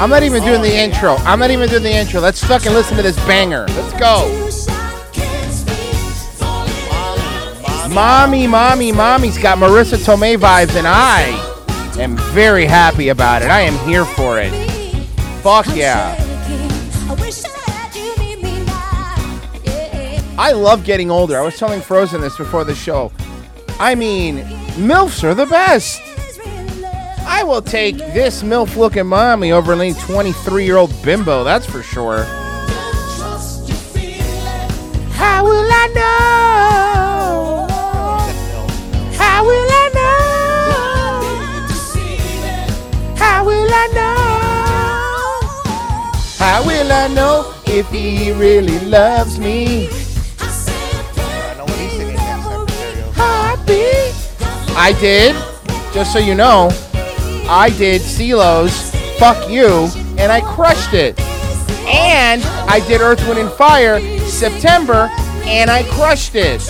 I'm not even doing the intro. I'm not even doing the intro. Let's fucking listen to this banger. Let's go. Mommy, mommy, mommy's got Marisa Tomei vibes, and I am very happy about it. I am here for it. Fuck yeah. I love getting older. I was telling Frozen this before the show. I mean, MILFs are the best. I will take this MILF looking mommy over any 23 year old bimbo, that's for sure. How will I know? How will I know? How will I know? How will I know if he really loves me? I did, just so you know, I did CeeLo's Fuck You, and I crushed it. And I did Earth, Wind, and Fire September, and I crushed it.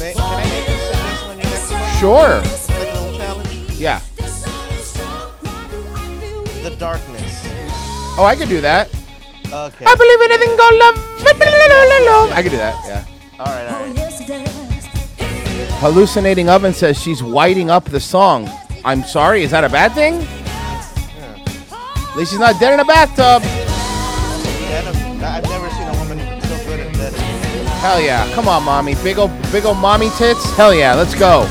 May, can I make a suggestion on your next one? Sure. Like a little challenge? Yeah. The darkness. Oh, I could do that. Okay. I believe anything go love. I could do that. Yeah. All right, all right. Hallucinating Oven says she's whiting up the song. I'm sorry, is that a bad thing? At least she's not dead in a bathtub. Dead uh, I've never seen a woman so good at that. Hell yeah. Come on, mommy. Big ol' big ol' mommy tits. Hell yeah, let's go.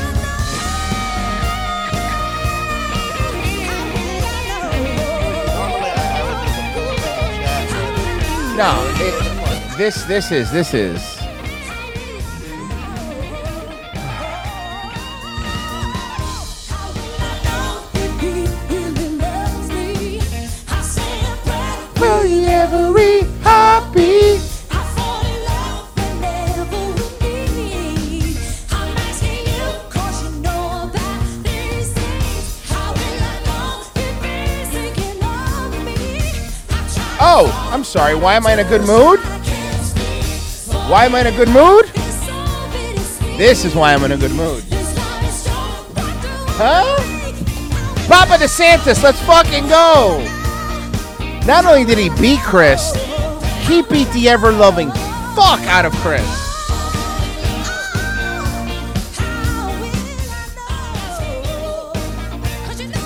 Normally, I, I would do the full thing in chat. No, it, this this is this is. Oh, I'm sorry. Why am I in a good mood? Why am I in a good mood? This is why I'm in a good mood. Huh? Papa DeSantis, let's fucking go. Not only did he beat Crist, he beat the ever loving fuck out of Crist.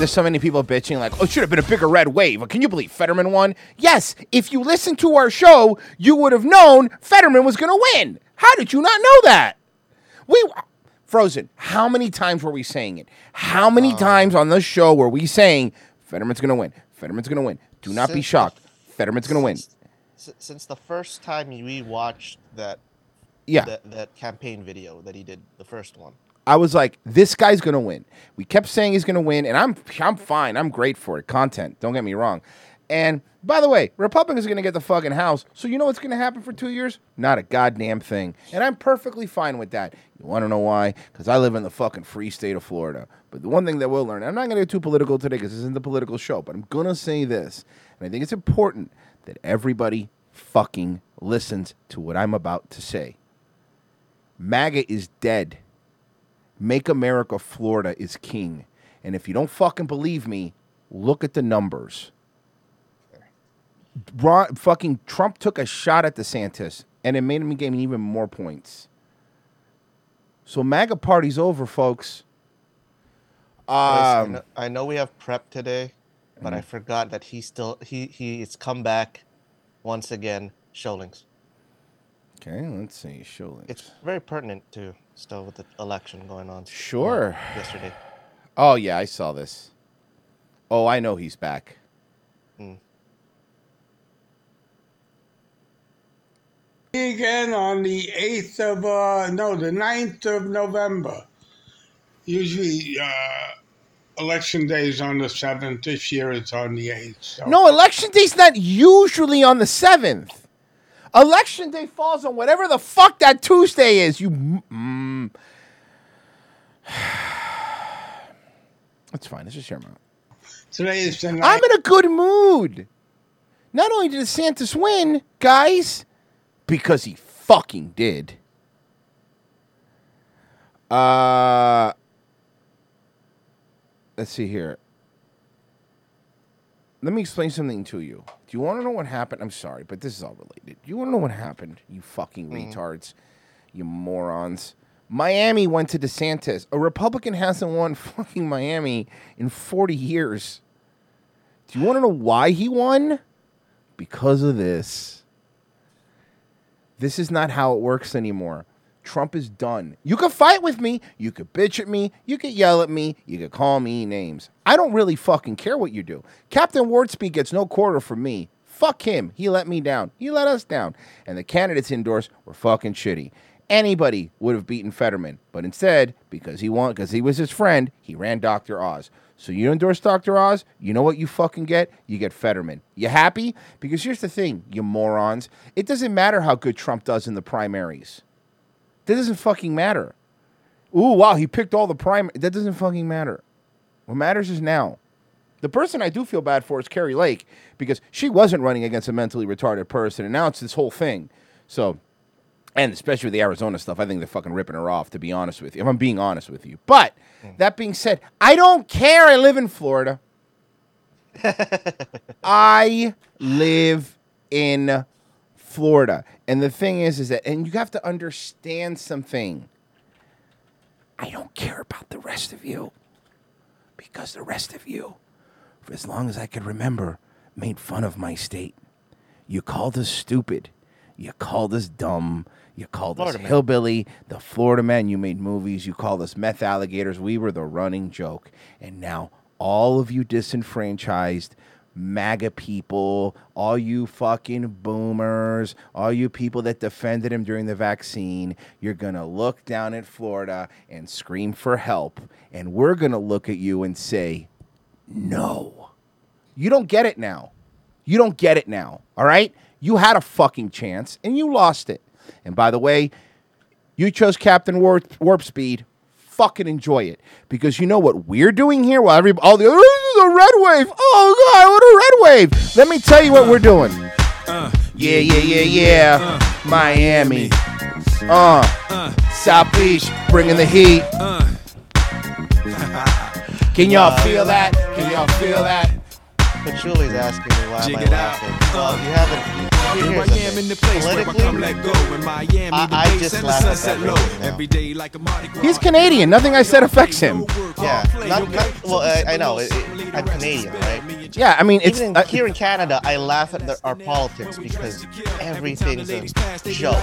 There's so many people bitching, like, oh, it should have been a bigger red wave. Can you believe Fetterman won? Yes, if you listened to our show, you would have known Fetterman was going to win. How did you not know that? We, Frozen, how many times were we saying it? How many um, times on this show were we saying Fetterman's going to win? Fetterman's going to win. Do not be the- shocked. Fetterman's going to win. Since the first time we watched that, Yeah. that that campaign video that he did, the first one. I was like, this guy's gonna win. We kept saying he's gonna win, and I'm I'm fine. I'm great for it. Content. Don't get me wrong. And by the way, Republicans are gonna get the fucking house. So you know what's gonna happen for two years? Not a goddamn thing. And I'm perfectly fine with that. You wanna know why? Because I live in the fucking free state of Florida. But the one thing that we'll learn, I'm not gonna get too political today because this isn't the political show, but I'm gonna say this, and I think it's important that everybody fucking listens to what I'm about to say. MAGA is dead. Make America Florida is king. And if you don't fucking believe me, look at the numbers. Ron, fucking Trump took a shot at DeSantis, and it made him gain even more points. So MAGA party's over, folks. Boys, I, Um, know, I know we have prep today, but I Mm. forgot that he still he he is come back once again. Showlings. Okay, let's see. Show links. It's very pertinent too, still with the election going on. Sure. yesterday. Oh yeah, I saw this. Oh, I know he's back. Again on the 8th of, uh, no, the 9th of November. Usually, uh, election day is on the 7th. This year it's on the 8th. So. No, election day's not usually on the seventh. Election day falls on whatever the fuck that Tuesday is. You. Mm. That's fine. Let's just him out. Today is 9th. I'm in a good mood. Not only did DeSantis win, guys, because he fucking did. Uh, let's see here. let me explain something to you. Do you want to know what happened? I'm sorry, but this is all related. Do you want to know what happened? You fucking mm-hmm. retards, you morons. Miami went to DeSantis. A Republican hasn't won fucking Miami in 40 years. Do you want to know why he won? Because of this. This is not how it works anymore. Trump is done. You could fight with me, you could bitch at me, you could yell at me, you could call me names. I don't really fucking care what you do. Captain Warp Speed gets no quarter from me. Fuck him. He let me down. He let us down. And the candidates endorsed were fucking shitty. Anybody would have beaten Fetterman, but instead, because he won, because he was his friend, he ran Dr. Oz. So you endorse Dr. Oz, you know what you fucking get? You get Fetterman. You happy? Because here's the thing, you morons. It doesn't matter how good Trump does in the primaries. That doesn't fucking matter. Ooh, wow, he picked all the prime. That doesn't fucking matter. What matters is now. The person I do feel bad for is Kari Lake because she wasn't running against a mentally retarded person, and now it's this whole thing. So, and especially with the Arizona stuff, I think they're fucking ripping her off. To be honest with you, if I'm being honest with you. But mm. that being said, I don't care. I live in Florida. I live in Florida. And the thing is, is that, and you have to understand something. I don't care about the rest of you because the rest of you, for as long as I could remember, made fun of my state. You called us stupid. You called us dumb. You called Florida us man. hillbilly. The Florida man, you made movies. You called us meth alligators. We were the running joke. And now all of you disenfranchised MAGA people, all you fucking boomers, all you people that defended him during the vaccine, you're going to look down at Florida and scream for help. And we're going to look at you and say, no. You don't get it now. You don't get it now. All right? You had a fucking chance and you lost it. And by the way, you chose Captain Warp, Warp Speed. Fucking enjoy it because you know what we're doing here. While every all the oh, this is a red wave. Oh god, what a red wave! Let me tell you what we're doing. Uh, yeah, yeah, yeah, yeah. Miami. Uh, uh, uh. South Beach, bringing the heat. Can y'all feel that? Can y'all feel that? Pachuli's asking me why Jig am I it out. laughing. Well, you haven't. Here I am in the place where I come let go in Miami. I- I just laugh at that low. right now. Every day like a Mardi Gras. He's Canadian. Nothing I said affects him. Yeah, not, not well. I, I know. It, it, I'm Canadian, right? Yeah, I mean, it's Even in, uh, here in Canada, I laugh at the, our politics because everything's a joke.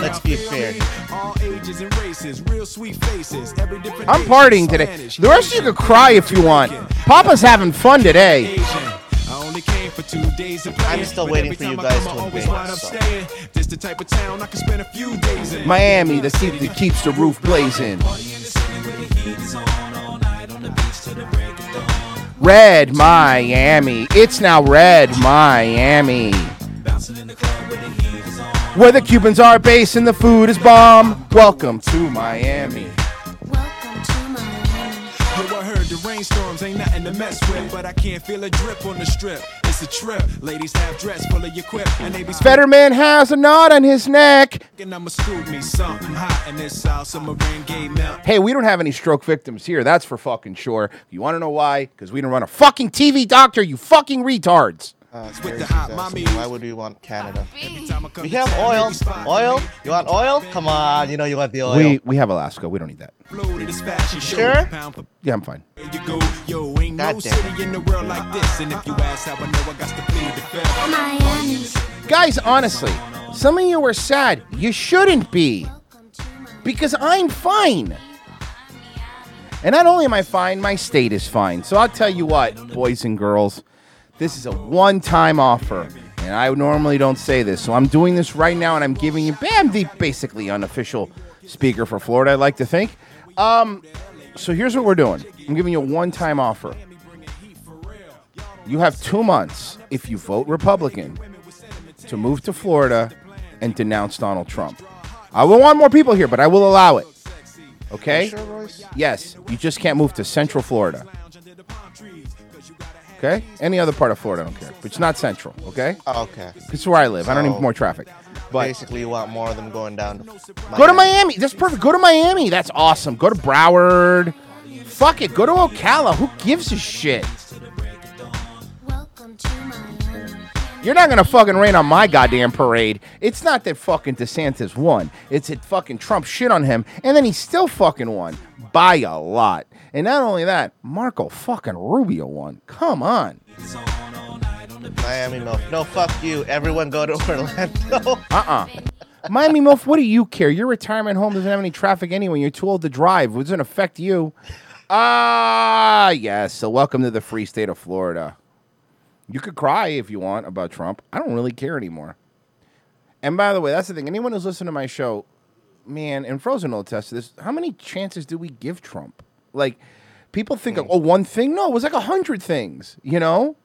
Let's be fair. All ages and races, real sweet faces. Every different I'm partying today. The rest of you could cry if you want. Papa's having fun today. I only came for two days of I'm playing, still waiting for you guys to invade, wind up so. This the type of town I can spend a few days in. Miami, the city that keeps the roof blazing. Red Miami. It's now Red Miami. Where the Cubans are based and the food is bomb. Welcome to Miami. The rainstorms ain't nothing to mess with, but I can't feel a drip on the strip. It's a trip. Ladies have dress full of your quip, and they be Fetterman has a knot on his neck. speaking. I'ma scoop me something hot in this South rain gay melt. Hey, we don't have any stroke victims here. That's for fucking sure. You want to know why? Because we don't run a fucking TV doctor, you fucking retards. Uh, with the hot mommy. Why would we want Canada? Time I come We have oil. Oil? You want oil? Come on, you know you want the oil. We we have Alaska. We don't need that. Flow to this fashion. Sure? Yeah, I'm fine. pound you go. Yo, ain't no God damn it. city in the world like this. And if you ask how I know, I got to plead the fifth. Guys, honestly, some of you are sad. You shouldn't be. Because I'm fine. And not only am I fine, my state is fine. So I'll tell you what, boys and girls, this is a one time offer. And I normally don't say this. So I'm doing this right now and I'm giving you, I'm the basically unofficial speaker for Florida, I'd like to think. Um, so here's what we're doing I'm giving you a one time offer. You have two months if you vote Republican to move to Florida and denounce Donald Trump. I will want more people here, but I will allow it. Okay? Yes, you just can't move to Central Florida. Okay? Any other part of Florida, I don't care. But it's not Central, okay? Oh, okay. It's where I live. I don't So- need more traffic. But Basically, you want more of them going down. To go to Miami. That's perfect. Go to Miami. That's awesome. Go to Broward. Fuck it. Go to Ocala. Who gives a shit? You're not gonna fucking rain on my goddamn parade. It's not that fucking DeSantis won. It's that fucking Trump shit on him, and then he still fucking won by a lot. And not only that, Marco fucking Rubio won. Come on. Miami Milf. No, fuck you. Everyone go to Orlando. Uh-uh. Miami Milf, what do you care? Your retirement home doesn't have any traffic anyway. You're too old to drive. It doesn't affect you. Ah, yes. So welcome to the free state of Florida. You could cry if you want about Trump. I don't really care anymore. And by the way, that's the thing. Anyone who's listening to my show, man, and Frozen will attest to this. How many chances do we give Trump? Like, people think, of hmm. oh, one thing. No, it was like a hundred things. You know,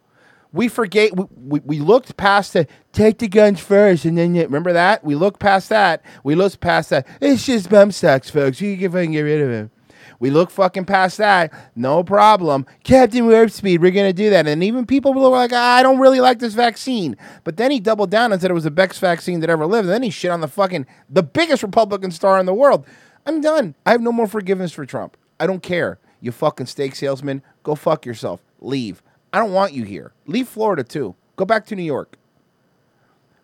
we forget. We, we, we looked past the take the guns first, and then you, remember that we looked past that. We looked past that. It's just bump stocks, folks. You can fucking get rid of him. We look fucking past that. No problem. Captain Warp Speed, we're going to do that. And even people were like, I don't really like this vaccine. But then he doubled down and said it was the best vaccine that ever lived. And then he shit on the fucking, the biggest Republican star in the world. I'm done. I have no more forgiveness for Trump. I don't care. You fucking steak salesman, go fuck yourself. Leave. I don't want you here. Leave Florida too. Go back to New York.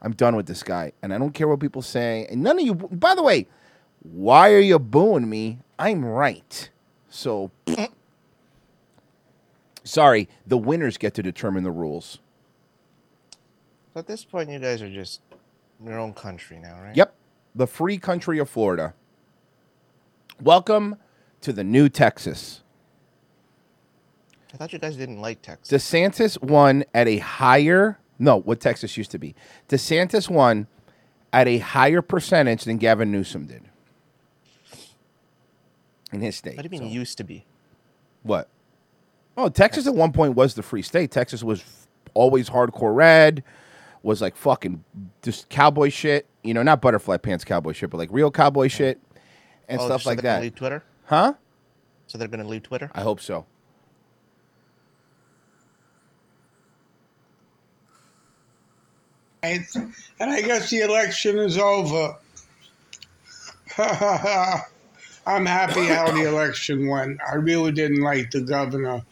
I'm done with this guy. And I don't care what people say. And none of you, by the way, why are you booing me? I'm right. So, sorry, the winners get to determine the rules. So at this point, you guys are just in your own country now, right? Yep, the free country of Florida. Welcome to the new Texas. I thought you guys didn't like Texas. DeSantis won at a higher, no, what Texas used to be. DeSantis won at a higher percentage than Gavin Newsom did in his state. What do you mean So- used to be? What? Oh, Texas at one point was the free state. Texas was always hardcore red, was like fucking just cowboy shit. You know, not butterfly pants cowboy shit, but like real cowboy shit and Oh, stuff like that. Twitter. Huh? So they're gonna leave Twitter. I hope so. And I guess the election is over. I'm happy how the election went. I really didn't like the governor,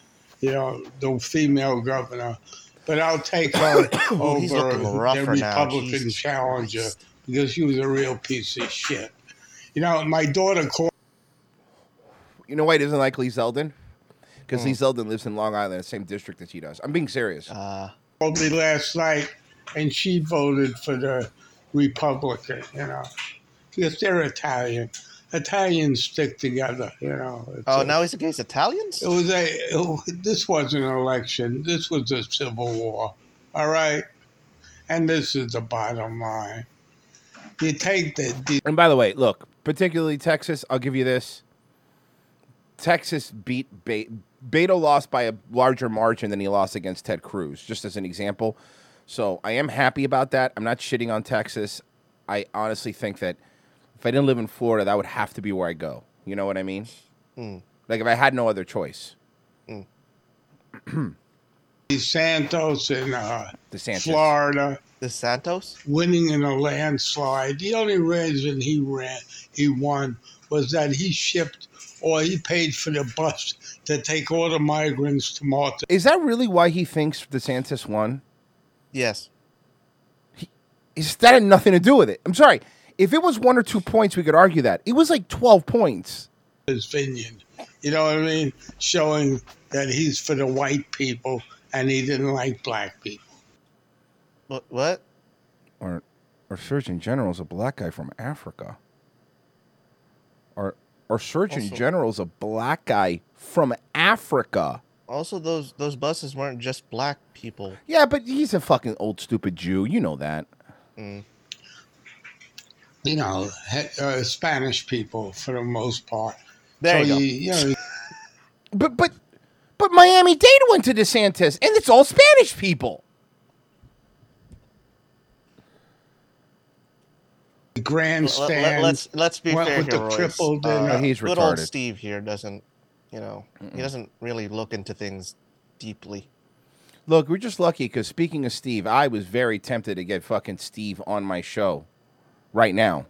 you know, the female governor, but I'll take her over the rougher now. Republican challenger Christ. because she was a real piece of shit. You know, my daughter called. You know why he doesn't like Lee Zeldin? Because Hmm. Lee Zeldin lives in Long Island, the same district as he does. I'm being serious. Uh, called me last night, and she voted for the Republican. You know, because they're Italian. Italians stick together. You know. It's oh, a- now he's against Italians. it was a. It, this wasn't an election. This was a civil war. All right, and this is the bottom line. You take the, the And by the way, look, particularly Texas, I'll give you this. Texas beat Be- Beto lost by a larger margin than he lost against Ted Cruz, just as an example. So I am happy about that. I'm not shitting on Texas. I honestly think that if I didn't live in Florida, that would have to be where I go. You know what I mean? Like if I had no other choice. Santos in uh, DeSantis. Florida. The Santos. winning in a landslide. The only reason he ran, he won, was that he shipped or he paid for the bus to take all the migrants to Malta. Is that really why he thinks DeSantis won? Yes. Is that had nothing to do with it? I'm sorry. If it was one or two points, we could argue that. It was like 12 points. His vineyard, you know what I mean, showing that he's for the white people and he didn't like black people. What? What? Our, our Surgeon General is a black guy from Africa. Our, our Surgeon Also- General is a black guy from Africa. Also, those those buses weren't just black people. Yeah, but he's a fucking old stupid Jew. You know that. You know, uh, Spanish people for the most part. There you go. you know, But but but Miami Dade went to DeSantis, and it's all Spanish people. The Let, grandstand. us let's be fair with here, the Royce. triple Uh, dinner. He's good old. Steve here doesn't, you know, he doesn't really look into things deeply. Look, we're just lucky because speaking of Steve, I was very tempted to get fucking Steve on my show right now.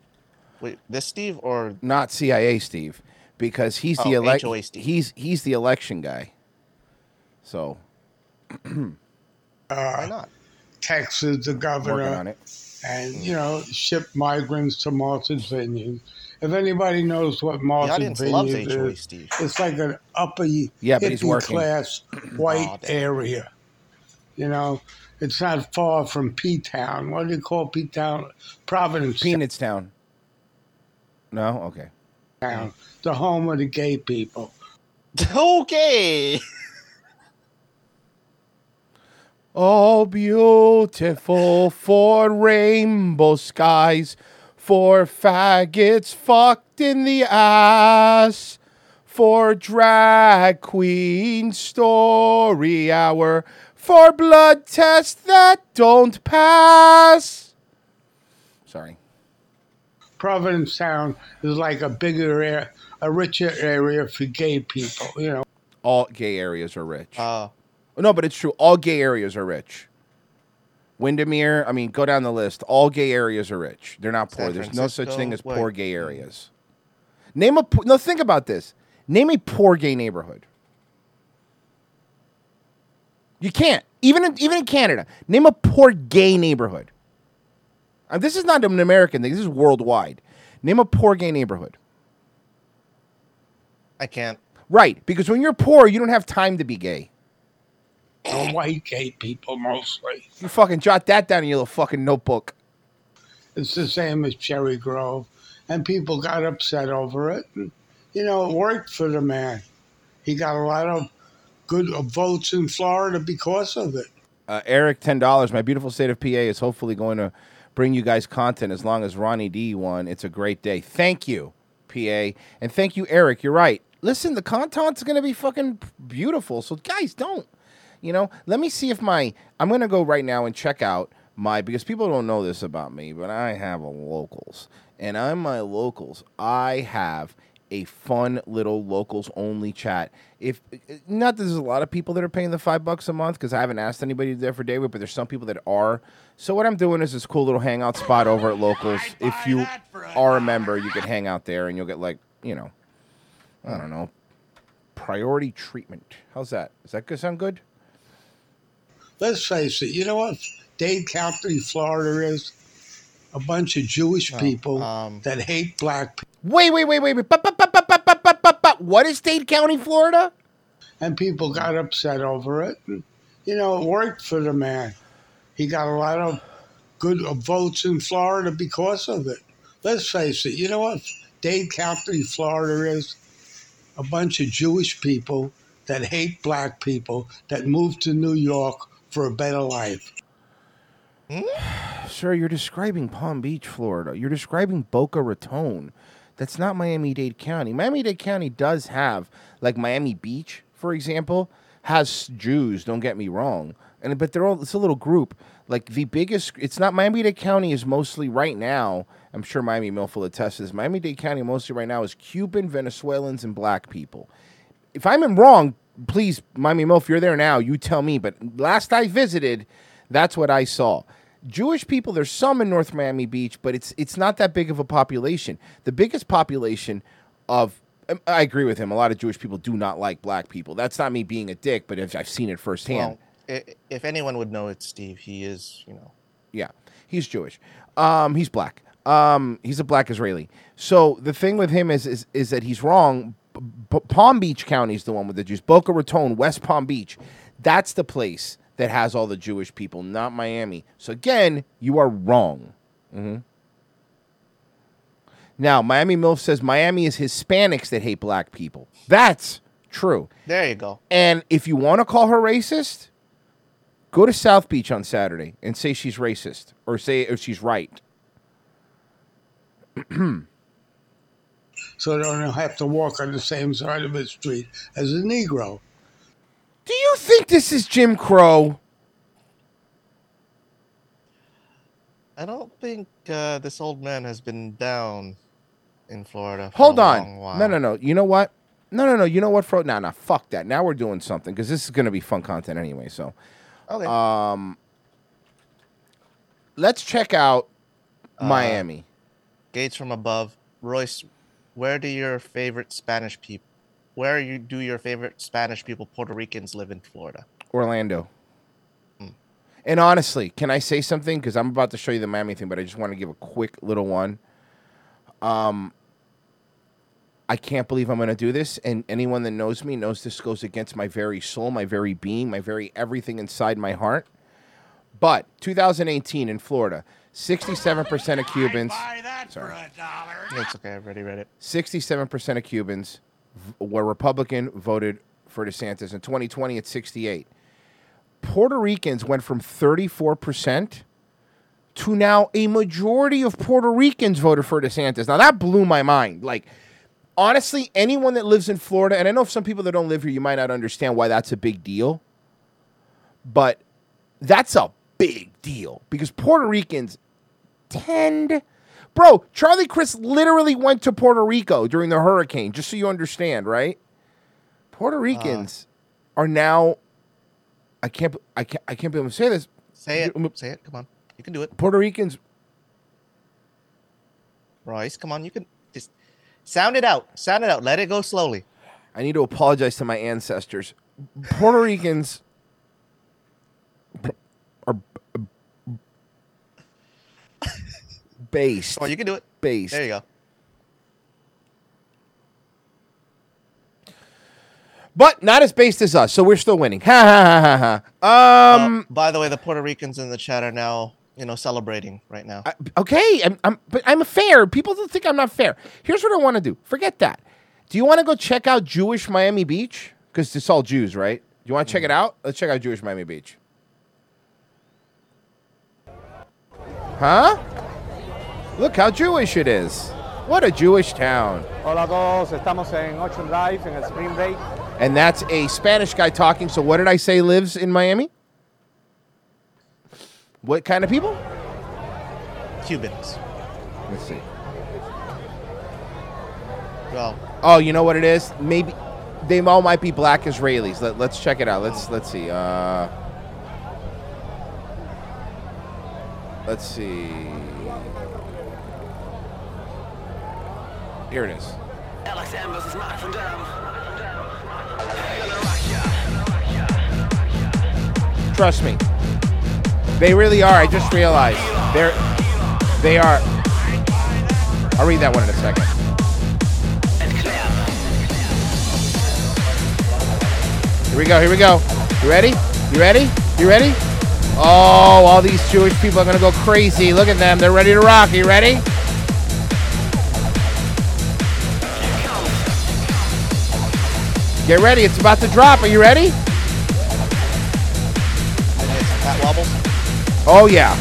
Wait, this Steve or Not CIA Steve, because he's the Oh, elect. HOA Steve. He's he's the election guy. So why not? Texas, the Working governor, on it. And hmm. you know, ship migrants to Martha's Vineyard. If anybody knows what The Martha's audience Vineyard HOA, is, Steve. it's like an upper Yeah, but he's hippie working. class white Aw, damn. area. You know, it's not far from P Town. What do you call P Town? Providence Peanuts Town. No, okay. Town, the home of the gay people. Okay. Oh, beautiful for rainbow skies, for faggots fucked in the ass, for drag queen story hour, for blood tests that don't pass. Sorry. Providence Town is like a bigger area, a richer area for gay people. You know, All gay areas are rich. Uh, No, but it's true. All gay areas are rich. Windermere, I mean, go down the list. All gay areas are rich. They're not poor. San There's no such thing as Francisco, poor gay areas. Name a po- no. Think about this. Name a poor gay neighborhood. You can't. Even in, even in Canada, name a poor gay neighborhood. And this is not an American thing. This is worldwide. Name a poor gay neighborhood. I can't. Right, because when you're poor, you don't have time to be gay. Or white gay people mostly. You fucking jot that down in your little fucking notebook. It's the same as Cherry Grove, and people got upset over it. And, you know, it worked for the man. He got a lot of good votes in Florida because of it. Uh, Eric, ten dollars. My beautiful state of PA is hopefully going to bring you guys content as long as Ronnie D won. It's a great day. Thank you, PA, and thank you, Eric. You're right. Listen, the content's going to be fucking beautiful. So guys, don't. You know, let me see if my. I'm going to go right now and check out my because people don't know this about me, but I have a locals, and on my locals, I have a fun little locals only chat. If not, there's a lot of people that are paying the five bucks a month because I haven't asked anybody there for David, but there's some people that are. So what I'm doing is this cool little hangout spot over at locals. If you are a member, you can hang out there and you'll get like you know, I don't know, priority treatment. How's that? Is that? Sound good? Let's face it, you know what Dade County, Florida is? A bunch of Jewish people um, that hate black people. Wait, wait, wait, wait, wait. Ba, ba, ba, ba, ba, ba, ba, ba, ba. What is Dade County, Florida? and people got upset over it. And, you know, it worked for the man. He got a lot of good votes in Florida because of it. Let's face it, you know what Dade County, Florida is? A bunch of Jewish people that hate black people that moved to New York for a better life. Sir, you're describing Palm Beach, Florida. You're describing Boca Raton. That's not Miami Dade County. Miami Dade County does have, like Miami Beach, for example, has Jews. Don't get me wrong, and but they're all it's a little group. Like the biggest, it's not Miami Dade County is mostly right now. I'm sure Miami Milf will attest to this. Miami Dade County mostly right now is Cuban, Venezuelans, and black people. If I'm in wrong, please, Miami Mo, if you're there now. You tell me. But last I visited, that's what I saw. Jewish people, there's some in North Miami Beach, but it's it's not that big of a population. The biggest population of um, I agree with him. A lot of Jewish people do not like black people. That's not me being a dick, but if I've seen it firsthand. well, if anyone would know it, Steve, he is, you know. Yeah, he's Jewish. Um, he's black. Um, he's a black Israeli. So the thing with him is is, is that he's wrong. B- Palm Beach County is the one with the Jews. Boca Raton, West Palm Beach, that's the place that has all the Jewish people, not Miami. So again, you are wrong. hmm Now, Miami Milf says Miami is Hispanics that hate black people. That's true. There you go. And if you want to call her racist, go to South Beach on Saturday and say she's racist or say if she's right. So they don't have to walk on the same side of the street as a Negro. Do you think this is Jim Crow? I don't think uh, this old man has been down in Florida. For Hold a on. long while. No, no, no. You know what? No, no, no. You know what, Fro? No, no. Fuck that. Now we're doing something because this is going to be fun content anyway. So Okay. um, let's check out Uh, Miami. Gates from above. Royce, where do your favorite Spanish people? Where you do your favorite Spanish people, Puerto Ricans, live in Florida? Orlando. Hmm. And honestly, can I say something? Because I'm about to show you the Miami thing, but I just want to give a quick little one. Um, I can't believe I'm going to do this. And anyone that knows me knows this goes against my very soul, my very being, my very everything inside my heart. But 2018 in Florida, 67% of Cubans. Sorry. It's okay. I've already read it. 67% of Cubans v- were Republican, voted for DeSantis. In 2020, it's 68. Puerto Ricans went from 34% to now a majority of Puerto Ricans voted for DeSantis. Now that blew my mind. Like, honestly, anyone that lives in Florida, and I know some people that don't live here, you might not understand why that's a big deal, but that's a big deal because Puerto Ricans tend. Bro, Charlie Crist literally went to Puerto Rico during the hurricane, just so you understand, right? Puerto uh, Ricans are now. I can't. I can't. I can't be able to say this. Say it. Say it. Come on. You can do it. Puerto Ricans. Royce, come on. You can just sound it out. Sound it out. Let it go slowly. I need to apologize to my ancestors. Puerto Ricans are based. Come on. You can do it. Based. There you go. But not as based as us, so we're still winning. Ha ha ha ha ha. Um. Uh, by the way, the Puerto Ricans in the chat are now, you know, celebrating right now. I- okay, I'm, I'm, but I'm fair. People don't think I'm not fair. Here's what I want to do. Forget that. Do you want to go check out Jewish Miami Beach? Because it's all Jews, right? Do you want to check it out? Let's check out Jewish Miami Beach. Huh? Look how Jewish it is. What a Jewish town. Hola a todos, estamos en Ocean Drive, en el Spring Break. And that's a Spanish guy talking. So, what did I say lives in Miami? What kind of people? Cubans. Let's see. Well, Oh, you know what it is? Maybe they all might be black Israelis. Let, let's check it out. Let's let's see. Uh, let's see. Here it is. Trust me, they really are. I just realized they're they are. I'll read that one in a second. Here we go. Here we go. You ready? You ready? You ready? Oh, all these Jewish people are gonna go crazy. Look at them. They're ready to rock. You ready? Get ready. It's about to drop. Are you ready? and it's Pat Wobbles. Oh yeah.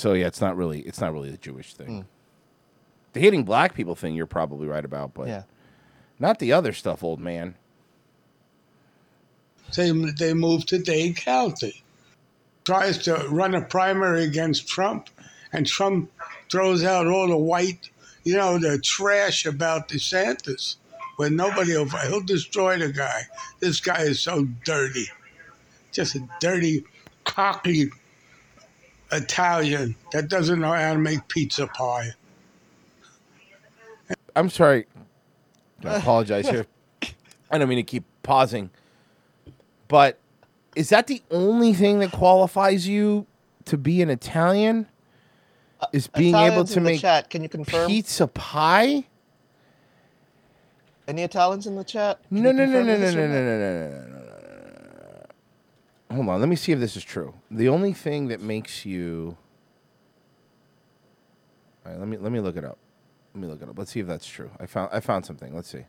So yeah, it's not really it's not really the Jewish thing. Mm. The hating black people thing, you're probably right about, but Yeah. not the other stuff, old man. They, they moved to Dade County. Tries to run a primary against Trump, and Trump throws out all the white, you know, the trash about DeSantis. When nobody will, he'll destroy the guy. This guy is so dirty. Just a dirty, cocky Italian that doesn't know how to make pizza pie. I'm sorry. I apologize here. I don't mean to keep pausing. But is that the only thing that qualifies you to be an Italian? Uh, is being able to in the make chat. Can you confirm? pizza pie? Any Italians in the chat? Can No, you no, no, confirm no, no, this no, or no, not? no, no, no, no, no, no. Hold on. Let me see if this is true. The only thing that makes you. All right, let me let me look it up. Let me look it up. Let's see if that's true. I found I found something. Let's see.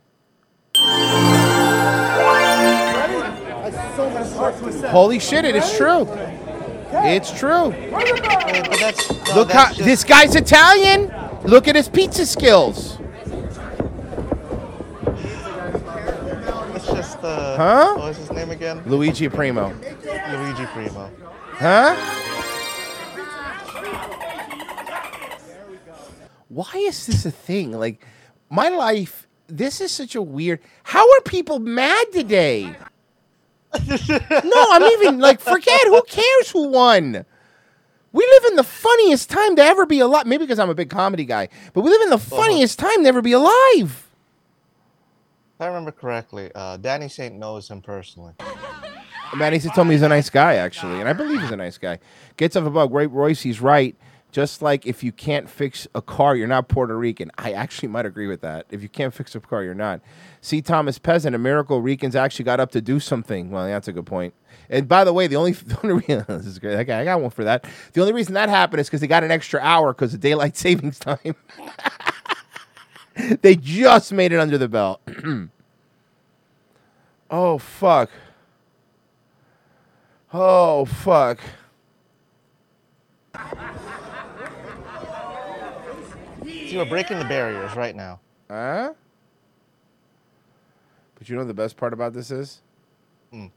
Holy shit! It is true. It's true. Yeah, but that's, no, Look how this guy's Italian. Look at his pizza skills. Uh, Huh? What was his name again? Luigi Primo. Luigi Primo. Huh? Why is this a thing? Like, my life, this is such a weird. How are people mad today? no, I'm even like, forget who cares who won. We live in the funniest time to ever be alive. Maybe because I'm a big comedy guy, but we live in the funniest time to ever be alive. If I remember correctly, uh, Danny Saint knows him personally. Manny told me he's a nice guy, actually, and I believe he's a nice guy. Gets off a bug. Ray Royce, he's right. Just like if you can't fix a car, you're not Puerto Rican. I actually might agree with that. If you can't fix a car, you're not. See Thomas Peasant, a miracle Ricans actually got up to do something. Well, that's a good point. And by the way, the only, the only reason this is great. Okay, I got one for that. The only reason that happened is because they got an extra hour because of daylight savings time. they just made it under the belt. oh fuck. Oh fuck. See, we're breaking the barriers right now. Huh? But you know what the best part about this is? Hmm.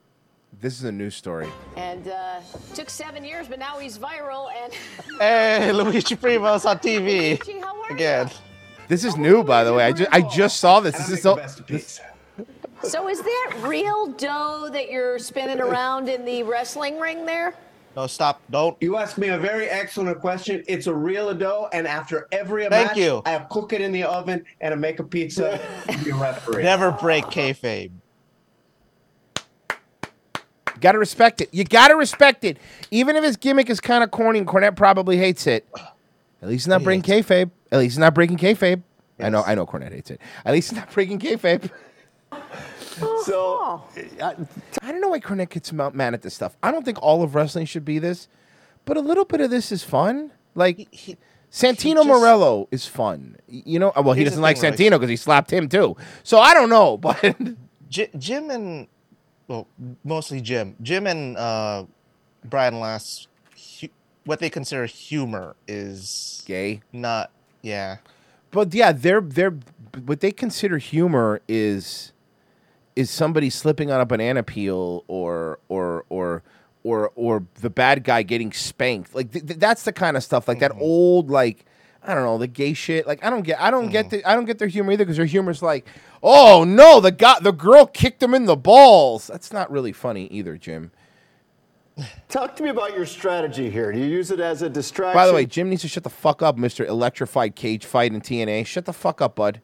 This is a news story. And uh, took seven years, but now he's viral. And Hey, Luigi Primo's on TV Luigi, how are again. This is new, by the way. I just I just saw this. This is so. this- so is that real dough that you're spinning around in the wrestling ring there? No, stop! Don't. You asked me a very excellent question. It's a real dough, and after every Thank match, you. I cook it in the oven and I make a pizza. be referee. Never break kayfabe. gotta respect it. You gotta respect it. Even if his gimmick is kind of corny and Cornette probably hates it. At least not He breaking kayfabe. At least he's not breaking kayfabe. I know, I know Cornette hates it. At least he's not breaking kayfabe. So I don't know why Cornette gets ma- mad at this stuff. I don't think all of wrestling should be this, but a little bit of this is fun. Like he- Santino just- Marella is fun. You know, well, he doesn't like. Santino because he slapped him too. So I don't know, but J- Jim and well, mostly Jim. Jim and uh, Brian Last, hu- what they consider humor is gay. not. Yeah, But yeah, they're they're what they consider humor is is somebody slipping on a banana peel or or or or or the bad guy getting spanked. Like th- th- that's the kind of stuff like that mm-hmm. old like I don't know the gay shit. Like I don't get I don't get mm-hmm. the, I don't get their humor either because their humor's like oh no the guy the girl kicked him in the balls. That's not really funny either, Jim. Talk to me about your strategy here. Do you use it as a distraction? By the way, Jim needs to shut the fuck up, Mister Electrified Cage Fight in TNA. Shut the fuck up, bud.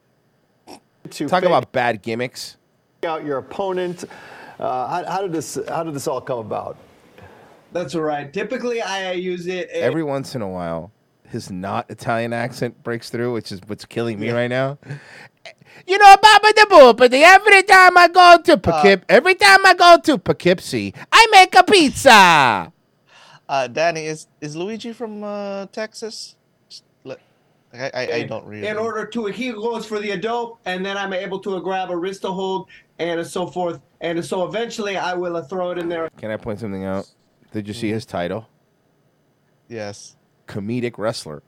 to Talk fake about bad gimmicks. out your opponent. Uh, how, how did this? How did this all come about? that's all right. Typically, I use it. every once in a while, his not Italian accent breaks through, which is what's killing me right now. You know, Baba the Boopity, every time I go to Poughkeep, every time I go to Poughkeepsie, I make a pizza. uh, Danny is is Luigi from uh, Texas? I, I, I don't really. In order to, he goes for the dough, and then I'm able to grab a wrist to hold, and so forth. And so eventually, I will uh, throw it in there. Can I point something out? Did you see his title? Yes. Comedic wrestler.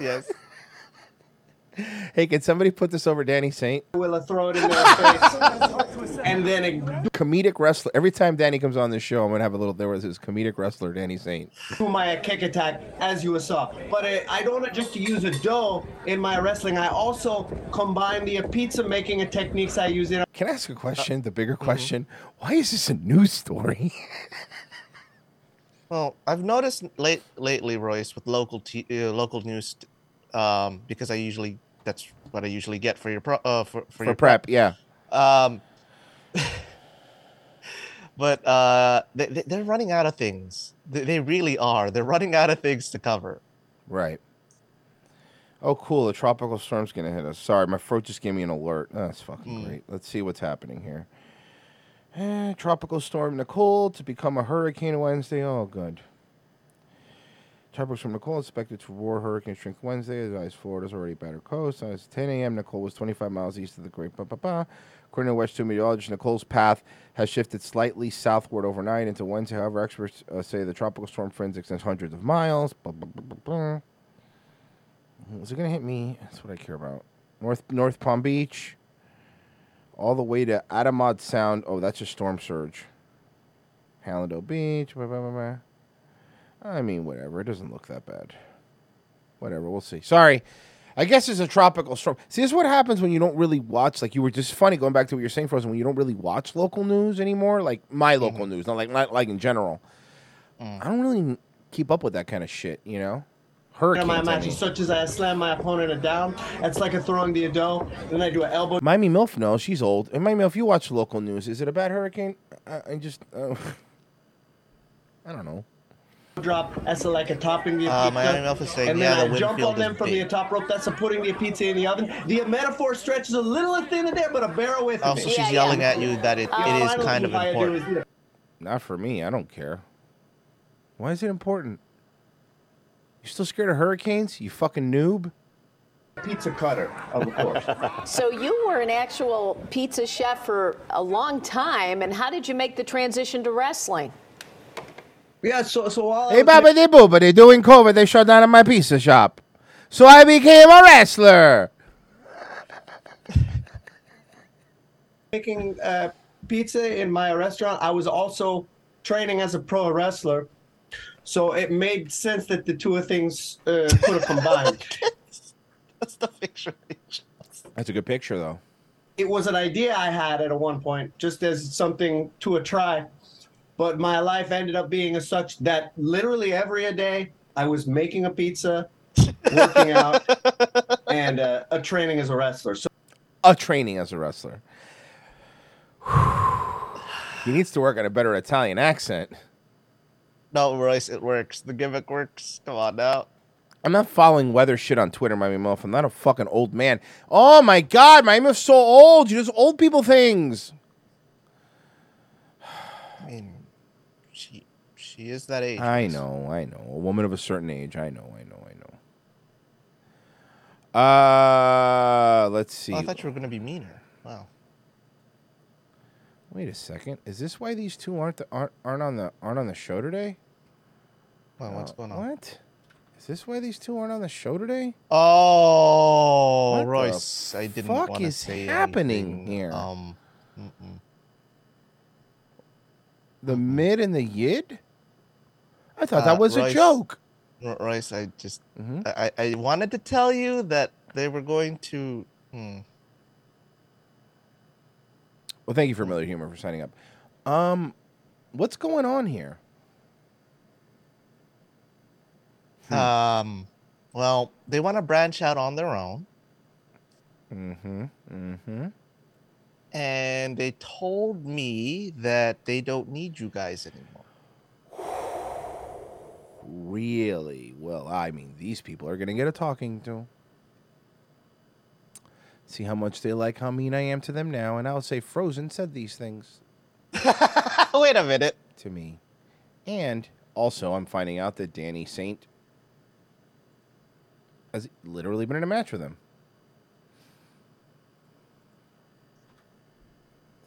Yes. Hey, can somebody put this over Danny Saint? Will uh, throw it in their face, and then a Comedic wrestler. Every time Danny comes on this show, I'm gonna have a little. There was his comedic wrestler, Danny Saint. do my kick attack as you saw. But uh, I don't just use a dough in my wrestling. I also combine the pizza making techniques I use in. Can I ask a question? The bigger question: Why is this a news story? Well, I've noticed late lately, Royce, with local t- uh, local news, um, because I usually that's what I usually get for your pro- uh, for, for, For your prep, yeah. Um, but uh, they, they- they're running out of things. They, they really are. They're running out of things to cover. Right. Oh, cool. A tropical storm's going to hit us. Sorry, my throat just gave me an alert. That's fucking great. Let's see what's happening here. Eh, tropical storm Nicole to become a hurricane Wednesday. Oh, good. Tropical storm Nicole expected to roar hurricane strength Wednesday. As Florida's already better coast. As 10 a.m., Nicole was 25 miles east of the Great Ba Ba Ba. According to West 2 meteorologist, Nicole's path has shifted slightly southward overnight into Wednesday. However, experts uh, say the tropical storm fringe extends hundreds of miles. Blah, blah, blah. Is it gonna hit me? That's what I care about. North North Palm Beach. all the way to Adamad Sound. Oh, that's a storm surge. Hallandale Beach. Blah, blah, blah. I mean, whatever. It doesn't look that bad. Whatever. We'll see. Sorry. I guess it's a tropical storm. See, this is what happens when you don't really watch. Like you were just funny going back to what you're saying, Frozen. When you don't really watch local news anymore, like my local news, not like not like in general. I don't really keep up with that kind of shit. You know, hurricanes. my mean. such as I slam my opponent down. That's like a throwing the Ado. Then I do an elbow Miami Milf, no, she's old. And Miami Milf, you watch local news. Is it a bad hurricane? I, I just, uh, I don't know. Drop. as a, like a topping the Uh, pizza. Miami Milf is saying, and yeah, then the I jump on them from is the top rope. That's a putting the pizza in the oven. The metaphor stretches a little thin in there, but a bear with Oh, me. so she's yelling at you that it, it is kind of move I do is, important. Not for me. I don't care. Why is it important? You still scared of hurricanes? You fucking noob. Pizza cutter, of course. So you were an actual pizza chef for a long time, and how did you make the transition to wrestling? Yeah, so so while I Hey, was Baba de Booba, they doing COVID. They shut down my pizza shop. So I became a wrestler. making uh, pizza in my restaurant, I was also training as a pro wrestler. So it made sense that the two things uh, could have combined. That's the picture. That's a good picture, though. it was an idea I had at a one point, just as something to a try. But my life ended up being as such that literally every day I was making a pizza, working out, and uh, a training as a wrestler. So A training as a wrestler. he needs to work on a better Italian accent. No, Royce, it works. The gimmick works. Come on now. I'm not following weather shit on Twitter, Miami Muff. I'm not a fucking old man. Oh my god, Miami Muff's so old. You just old people things. I mean, she is that age. I know, I know. A woman of a certain age. I know, I know, I know. Uh, let's see. Oh, I thought you were gonna be meaner. Wow. Wait a second. Is this why these two aren't the, aren't aren't on the aren't on the show today? Wow, what's Uh, going on? What? Is this why these two aren't on the show today? Oh, What the Royce, I didn't fuck want to is happening anything. here? Um, mm-mm. The mid and the yid? I thought Uh, that was Royce- a joke. Royce, I just Mhm. I, I I wanted to tell you that they were going to. Hmm. Well, thank you for Miller Humor for signing up. Um, what's going on here? Hmm. Um, well, they want to branch out on their own, Mm-hmm. Mm-hmm. and they told me that they don't need you guys anymore. Really? Well, I mean, these people are gonna get a talking to. See how much they like how mean I am to them now, and I'll say Frozen said these things Wait a minute. to me. And also, I'm finding out that Danny Saint has literally been in a match with him.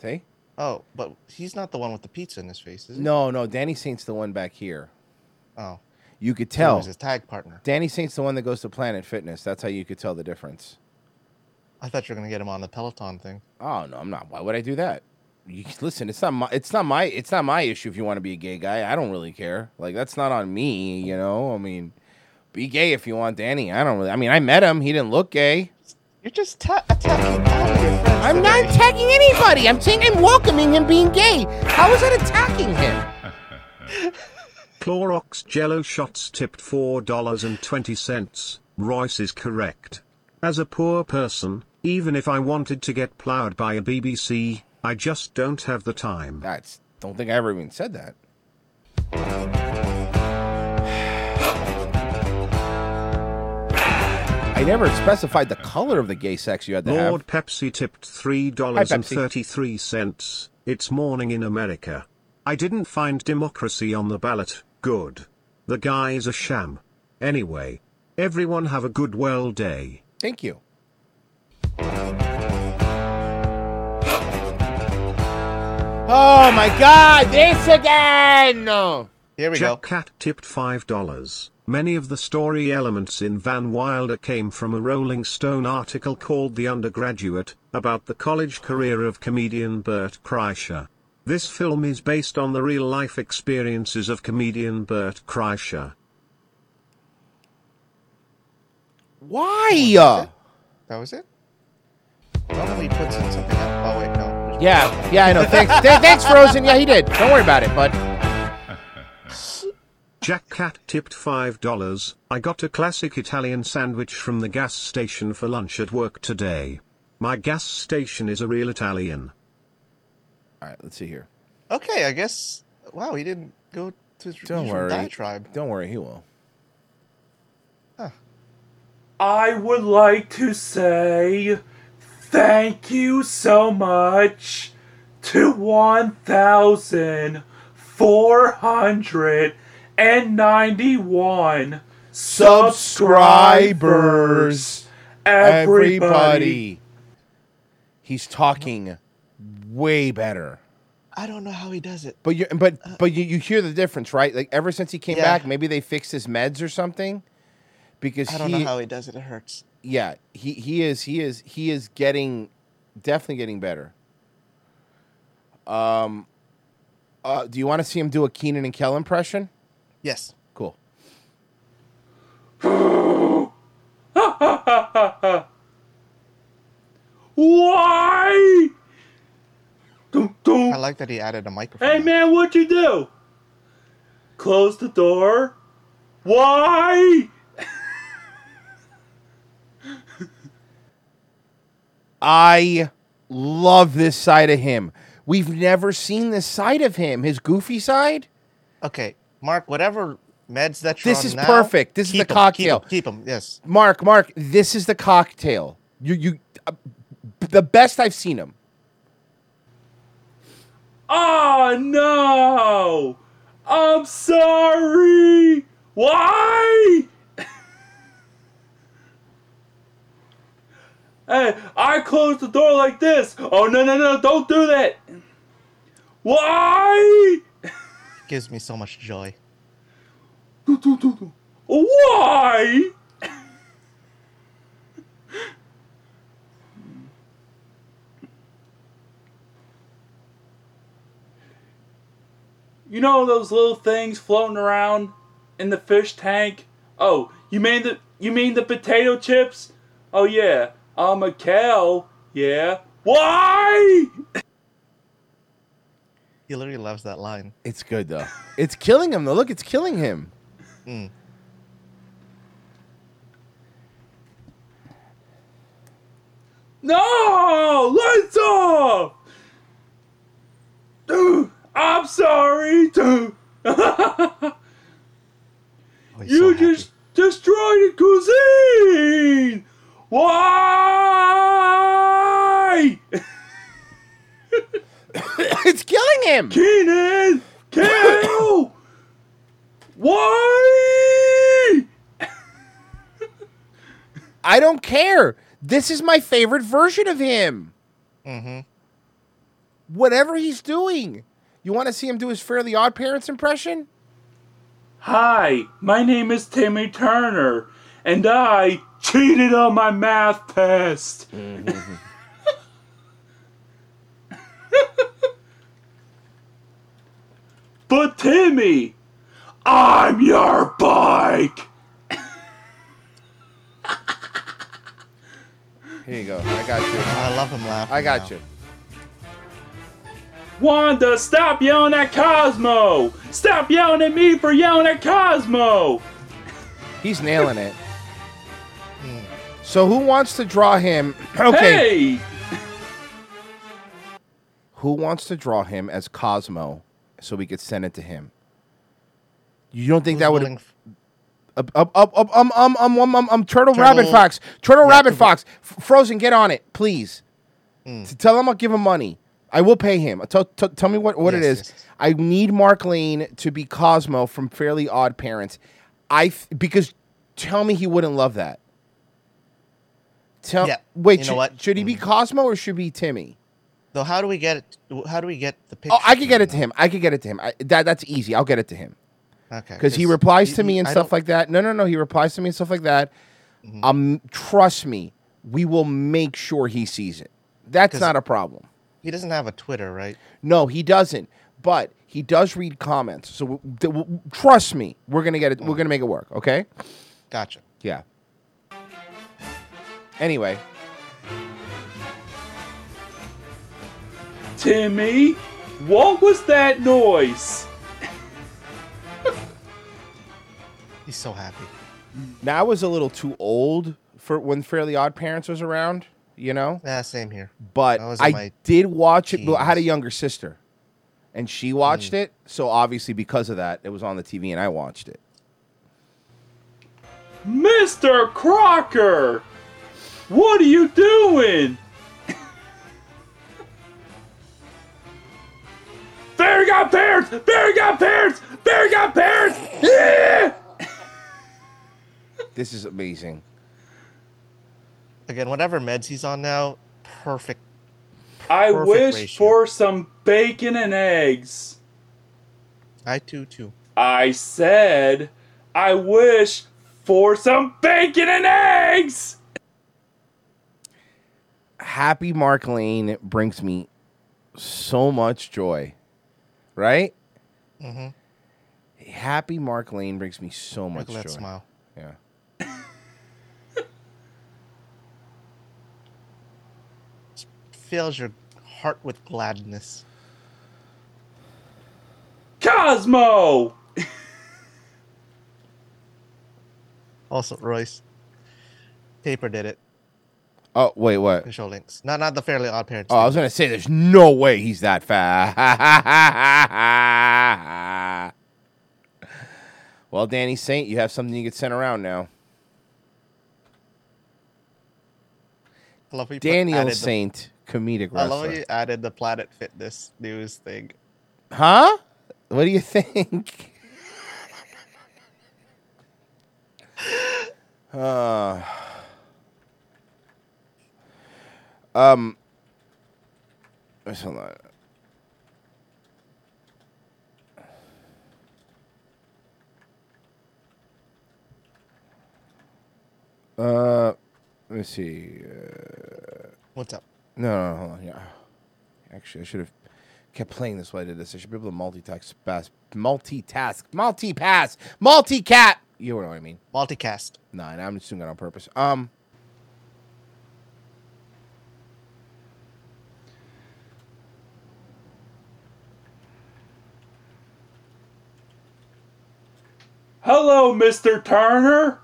See? Oh, but he's not the one with the pizza in his face, is he? No, no, Danny Saint's the one back here. Oh, You could tell. he's his tag partner. Danny Saint's the one that goes to Planet Fitness. That's how you could tell the difference. I thought you were gonna get him on the Peloton thing. Oh no, I'm not. Why would I do that? You, listen, it's not my it's not my it's not my issue if you want to be a gay guy. I don't really care. Like that's not on me, you know. I mean, be gay if you want, Danny. I don't really. I mean, I met him. He didn't look gay. You're just ta- attacking all of your friends. I'm not attacking anybody. I'm saying I'm welcoming him being gay. How is that attacking him? Clorox Jello shots tipped $4.20. Royce is correct. As a poor person, even if I wanted to get plowed by a BBC, I just don't have the time. That's. Don't think I ever even said that. I never specified the color of the gay sex you had to have. Lord Pepsi tipped $3.33. It's morning in America. I didn't find democracy on the ballot. Good. The guy's a sham. Anyway, everyone have a good well day. Thank you. Oh my God! This again! No. Here we go. Cat tipped $5. Many of the story elements in Van Wilder came from a Rolling Stone article called The Undergraduate, about the college career of comedian Bert Kreischer. This film is based on the real-life experiences of comedian Bert Kreischer. Why? That was it? Normally he puts in something else. Oh, wait, no. Yeah, yeah, I know. Thanks, th- thanks, Frozen. Yeah, he did. Don't worry about it, bud. Jack Cat tipped $5. I got a classic Italian sandwich from the gas station for lunch at work today. My gas station is a real Italian. All right, let's see here. Okay, I guess. Wow, he didn't go to his Don't worry. diatribe. Don't worry, he will. I would like to say thank you so much to 1,491 subscribers. Everybody. He's talking way better. I don't know how he does it. But you but but you, you hear the difference, right? Like ever since he came Yeah. back, maybe they fixed his meds or something. Because I don't he, know how he does it. It hurts. yeah, he he is he is he is getting definitely getting better. Um, uh, do you want to see him do a Kenan and Kel impression? Yes. Cool. Why? Dum, dum. I like that he added a microphone. Hey man, what'd you do? Close the door. Why? I love this side of him. We've never seen this side of him. His goofy side. Okay, Mark, whatever meds that you're This on is now, perfect. This is the the 'em, cocktail. Keep them, yes. Mark, Mark, this is the cocktail. You, you, uh, the best I've seen him. Oh no! I'm sorry! Why? hey, I closed the door like this. Oh no no no, don't do that! Why? Gives me so much joy. Why? You know those little things floating around in the fish tank? Oh, you mean the you mean the potato chips? Oh yeah, I'm a cow. Yeah. Why? He literally loves that line. It's good though. it's killing him though. Look, it's killing him. Mm. No! Lights off! Dude, I'm sorry, dude. you just destroyed the cuisine! Why? it's killing him! Kenan! Kill! Why? I don't care. This is my favorite version of him. Mm-hmm. Whatever he's doing. You want to see him do his Fairly Odd Parents impression? Hi, my name is Timmy Turner, and I cheated on my math test. but Timmy, I'm your bike. Here you go. I got you. I love him laughing. I got now. you. Wanda, stop yelling at Cosmo! Stop yelling at me for yelling at Cosmo! He's nailing it. So who wants to draw him? Okay. Hey! Who wants to draw him as Cosmo so we could send it to him? You don't think Who's that would willing f- up up up up um um um um um, um turtle, Turtle- rabbit fox turtle Yeah, rabbit fox F- frozen get on it please Mm. T- tell him I'll give him money I will pay him tell, tell, tell me what, what it Yes, is yes, yes. I need Mark Lane to be Cosmo from Fairly Odd Parents I th- because tell me he wouldn't love that tell Yeah, wait you know should, what? should he be Cosmo or should he be Timmy So how do we get it? How do we get the picture? oh I could get it to him I could get it to him I, that that's easy I'll get it to him Okay, Because he replies to me and I stuff don't- like that. No, no, no. He replies to me and stuff like that. Mm-hmm. Um, trust me, we will make sure he sees it. That's not a problem. He doesn't have a Twitter, right? No, he doesn't. But he does read comments. So w- d- w- trust me, we're gonna get it. We're mm. gonna make it work. Okay. Gotcha. Yeah. Anyway, Timmy, what was that noise? He's so happy. now I was a little too old for when Fairly Odd Parents was around. You know. Yeah, same here. But I I my did watch it. I had a younger sister, and she watched Mm. it. So obviously, because of that, it was on the TV, and I watched it. Mr. Crocker! What are you doing? Fairy godparents! Barry got parents! Fairy godparents! Yeah! This is amazing. Again, whatever meds he's on now, perfect. I wish ratio. for some bacon and eggs. I too too. I said, I wish for some bacon and eggs! Happy Mark Lane brings me so much joy, right? Mm-hmm. Happy Mark Lane brings me so much Look at that joy. smile. Yeah. Fills your heart with gladness. Cosmo! Also, Royce. Paper did it. Oh wait, what? Can show links. Not not the Fairly Odd Parents. Oh, I was gonna say, there's no way he's that fast. well, Danny Saint, you have something you get sent around now. I love how Daniel added the- Saint, comedic I love wrestler. you added the Planet Fitness news thing. Huh? What do you think? uh, um, let's hold on. Uh, let me see. Uh, What's up? No, no, no, hold on. Yeah. Actually, I should have kept playing this while I did this. I should be able to multitask, pass, multitask, multipass, multicat. You know what I mean? Multicast. Nah, nah, I'm just doing that on purpose. Um, Hello, Mr. Turner.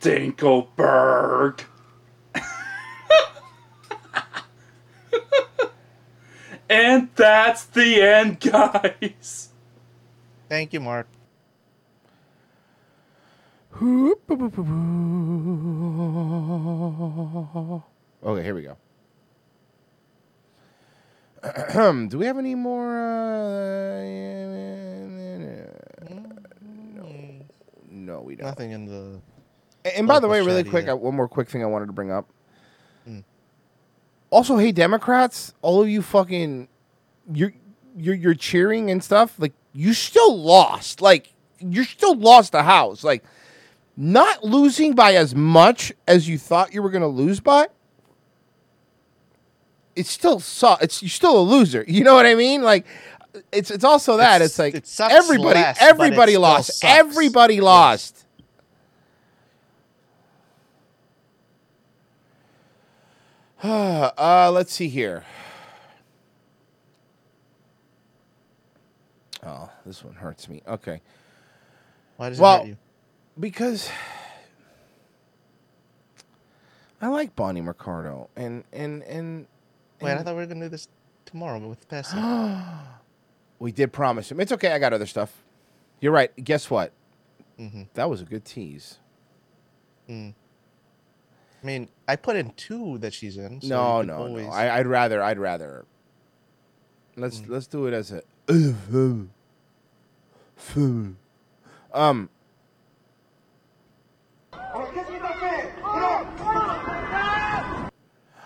Dinkleberg. And that's the end, guys. Thank you, Mark. okay, here we go. Do we have any more? Uh, no, no, we don't. Nothing in the. And, and by the way, really quick. I, one more quick thing I wanted to bring up. Also, hey Democrats, all of you fucking, you're you're you're cheering and stuff. Like you still lost. Like you still lost the house. Like not losing by as much as you thought you were going to lose by. It's still su- It's you're still a loser. You know what I mean? Like it's it's also that. It's- It's, like it everybody less, but it everybody lost. Everybody lost. uh, let's see here. Oh, this one hurts me. Okay. Why does well, it hurt you? because I like Bonnie Mercado, and and and, Wait, I thought we were gonna do this tomorrow with Pessy. we did promise him. It's okay. I got other stuff. You're right. Guess what? Mm-hmm. That was a good tease. Mm. I mean, I put in two that she's in. so no, no, always- no. I, I'd rather. I'd rather. Let's let's do it as a. Um.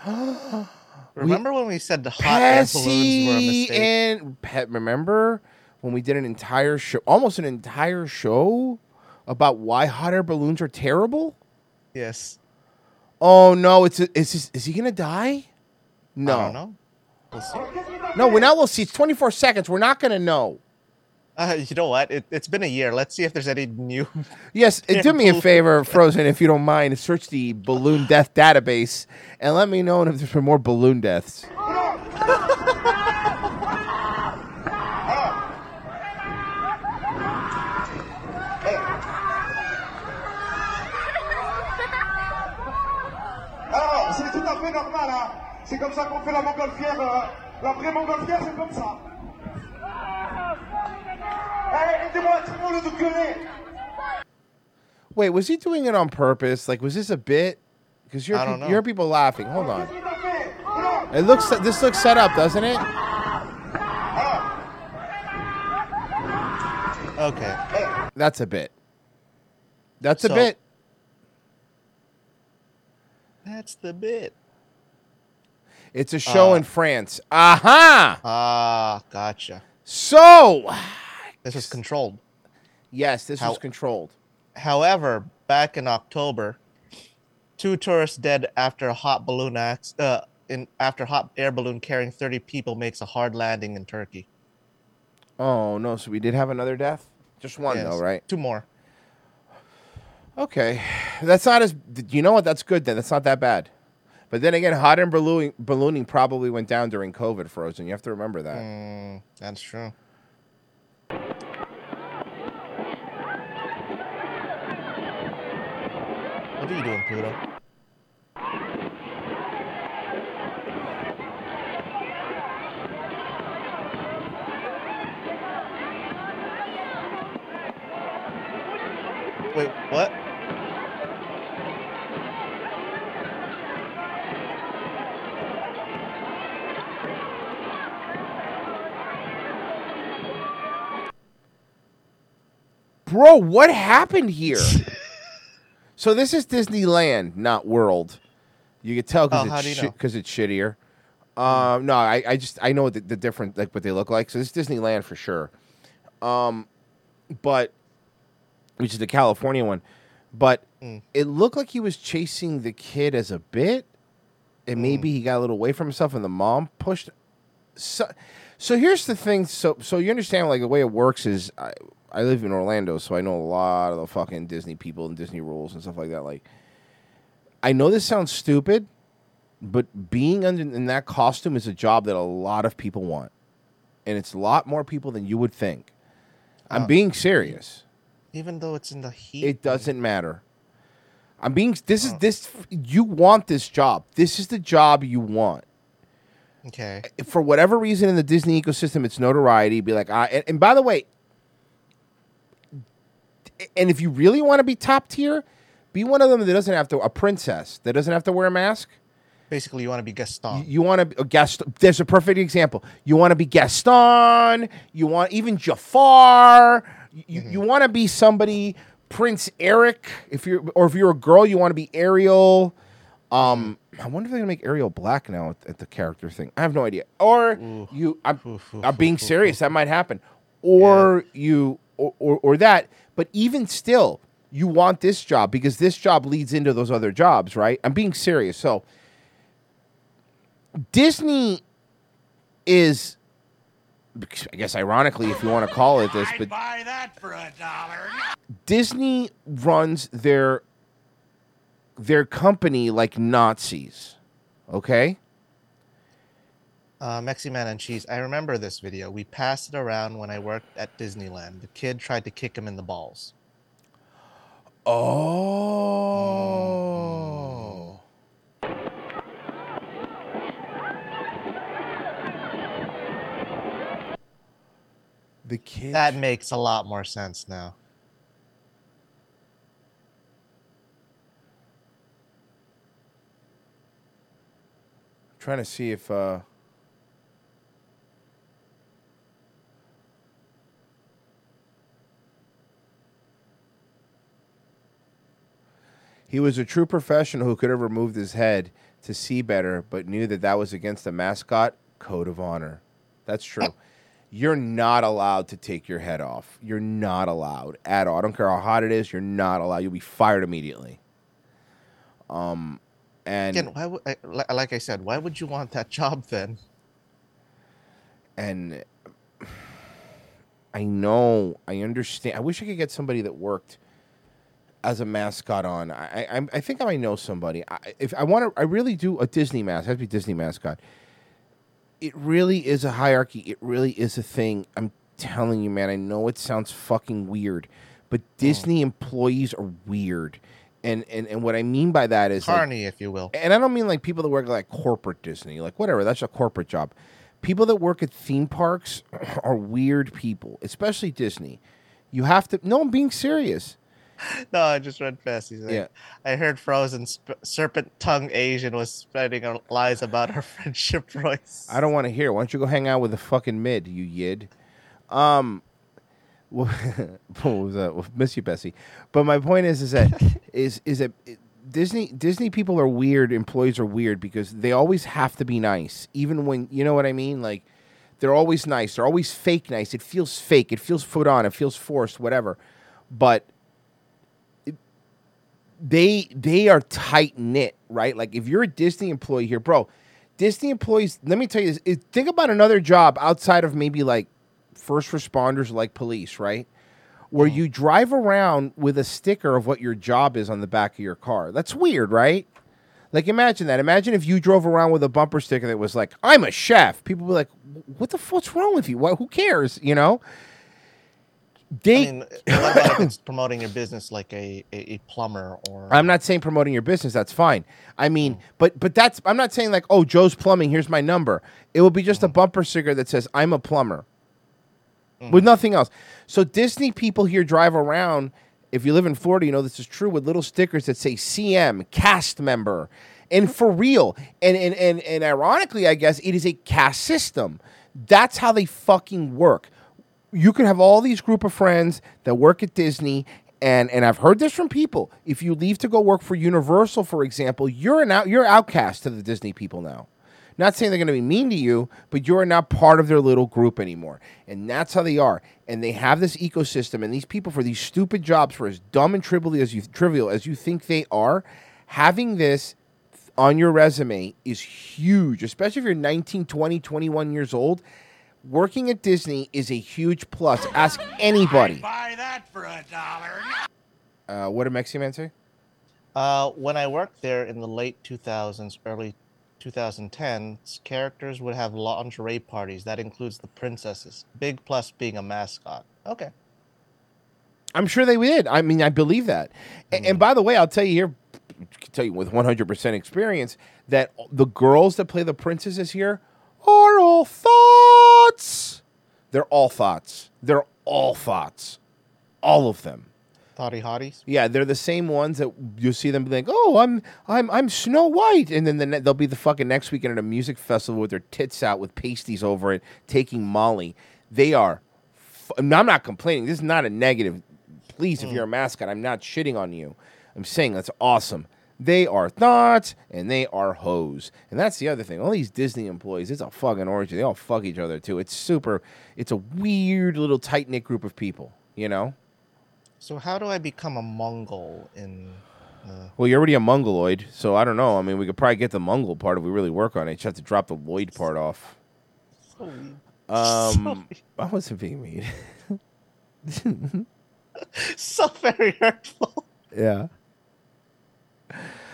Remember when we said the hot air balloons were a mistake? and Pet. Remember when we did an entire show, almost an entire show about why hot air balloons are terrible? Yes. Oh no, it's a, is this, is he gonna die? No, I don't know. We'll see. no. We're not. We'll see. It's 24 seconds. We're not gonna know. Uh, you know what? It, it's been a year. Let's see if there's any new. Yes, uh, do me a favor, Frozen, if you don't mind. Search the balloon death database and let me know if there's been more balloon deaths. Alors, c'est tout à fait normal, hein. C'est comme ça qu'on fait la montgolfière. euh, la vraie montgolfière, c'est comme ça. Hey, aidez-moi, tout le monde de. Wait, was he doing it on purpose? Like, was this a bit? Because you're you hear people laughing. Hold on. It looks. This looks set up, doesn't it? Okay. That's a bit. That's a bit. That's the bit. It's a show Uh, in France. Aha! Ah, gotcha. So, This was controlled. yes, this How- was controlled. However, back in October, two tourists dead after a hot balloon uh, in after hot air balloon carrying 30 people makes a hard landing in Turkey. Oh no! So we did have another death. Just one Yes, though, right? Two more. Okay, that's not as. You know what? That's good then. That's not that bad. But then again, hot air ballooning, ballooning probably went down during COVID. Frozen. You have to remember that. Mm, that's true. What are you doing, Pluto? Wait, what? Bro, what happened here? so this is Disneyland, not World. You could tell Oh, because you it's because it's shittier. Um, no, I, I just I know the, the different like what they look like. So this is Disneyland for sure. Um, but which is the California one, but Mm. it looked like he was chasing the kid as a bit, and maybe he got a little away from himself, and the mom pushed. So, so here's the thing. So, so you understand like the way it works is I, I live in Orlando, so I know a lot of the fucking Disney people and Disney rules and stuff like that. Like, I know this sounds stupid, but being under, in that costume is a job that a lot of people want, and it's a lot more people than you would think. I'm Uh, being serious. Even though it's in the heat. It doesn't matter. I'm being. This is this. You want this job. This is the job you want. Okay. For whatever reason in the Disney ecosystem, it's notoriety. Be like, ah, and, and by the way, and if you really want to be top tier, be one of them that doesn't have to a princess that doesn't have to wear a mask. Basically, you want to be Gaston. You want to a guest. There's a perfect example. You want to be Gaston. You want even Jafar. You you want to be somebody Prince Eric. If you're or if you're a girl, you want to be Ariel. Um, I wonder if they're gonna make Ariel black now at, at the character thing. I have no idea. Or you, I'm, I'm being serious. That might happen. Or you, or, or or that. But even still, you want this job because this job leads into those other jobs, right? I'm being serious. So. Disney is, I guess, ironically, if you want to call it this, but Buy that for a dollar. Disney runs their their company like Nazis. Okay, Uh, Mexi Man and Cheese. I remember this video. We passed it around when I worked at Disneyland. The kid tried to kick him in the balls. Oh. The kid. That makes a lot more sense now. trying to see if uh He was a true professional who could have removed his head to see better, but knew that that was against the mascot code of honor. That's true. you're not allowed to take your head off. You're not allowed at all. I don't care how hot it is. You're not allowed. You'll be fired immediately. Um, and Again, why would, I, like I said, why would you want that job then? and I know, I understand. I wish I could get somebody that worked as a mascot on. I, I, I think I might know somebody. I, if I want to, I really do a Disney mascot. It has to be Disney mascot. It really is a hierarchy. It really is a thing. I'm telling you, man. I know it sounds fucking weird, but hmm. Disney employees are weird. And, and, and what I mean by that is like- if you will. and I don't mean like people that work like corporate Disney, like whatever. That's a corporate job. People that work at theme parks are weird people, especially Disney. You have to. No, I'm being serious. No, I just read fast. He's like, Yeah. I heard Frozen sp- serpent tongue Asian was spreading lies about her friendship, Royce. I don't want to hear. it. Why don't you go hang out with the fucking mid, you yid? Um, what was that? Well, Miss you, Bessie. But my point is, is that is is that Disney Disney people are weird. Employees are weird because they always have to be nice, even when you know what I mean. Like they're always nice. They're always fake nice. It feels fake. It feels put on. It feels forced. Whatever. But they they are tight knit, right? Like if you're a Disney employee here, bro, Disney employees. Let me tell you this: think about another job outside of maybe like first responders, like police, right? Where mm. you drive around with a sticker of what your job is on the back of your car. That's weird, right? Like imagine that. Imagine if you drove around with a bumper sticker that was like, "I'm a chef." People be like, "What the what's wrong with you? What, who cares?" You know. They I mean, if it's promoting your business like a, a, a plumber or I'm not saying promoting your business. That's fine. I mean, mm. but but that's I'm not saying like, oh, Joe's Plumbing. Here's my number. It will be just a mm. bumper sticker that says I'm a plumber, mm. with nothing else. So Disney people here drive around. If you live in Florida, you know this is true with little stickers that say CM cast member, and for real. And and and and ironically, I guess it is a cast system. That's how they fucking work you could have all these group of friends that work at Disney and and I've heard this from people. If you leave to go work for Universal, for example, you're an out, you're outcast to the Disney people now. Not saying they're going to be mean to you, but you're not part of their little group anymore. And that's how they are. And they have this ecosystem and these people for these stupid jobs for as dumb and trivial as you trivial as you think they are, having this on your resume is huge, especially if you're 19, 20, 21 years old. Working at Disney is a huge plus. Ask anybody. Buy that for a dollar. Uh, what did Mexican Man say? Uh, when I worked there in the late 2000s, early 2010s, characters would have lingerie parties. That includes the princesses. Big plus being a mascot. Okay. I'm sure they did. I mean, I believe that. A- And, by the way, I'll tell you here, tell you with 100% experience that the girls that play the princesses here are all thoughts. They're all thoughts. They're all thoughts. All of them. Thoughty hotties. Yeah, they're the same ones that you'll see them be like, "Oh, I'm I'm I'm Snow White," and then the ne- they'll be the fucking next weekend at a music festival with their tits out with pasties over it, taking Molly. They are. F- I'm not complaining. This is not a negative. Please, if mm. you're a mascot, I'm not shitting on you. I'm saying that's awesome. They are thoughts and they are hoes, and that's the other thing. All these Disney employees, it's a fucking orgy. They all fuck each other too. It's super. It's a weird little tight knit group of people. You know. So how do I become a Mongol in? Uh, Well, you're already a mongoloid, so I don't know. I mean, we could probably get the Mongol part if we really work on it. You just have to drop the Lloyd part off. Um, I wasn't being mean. so very hurtful. yeah.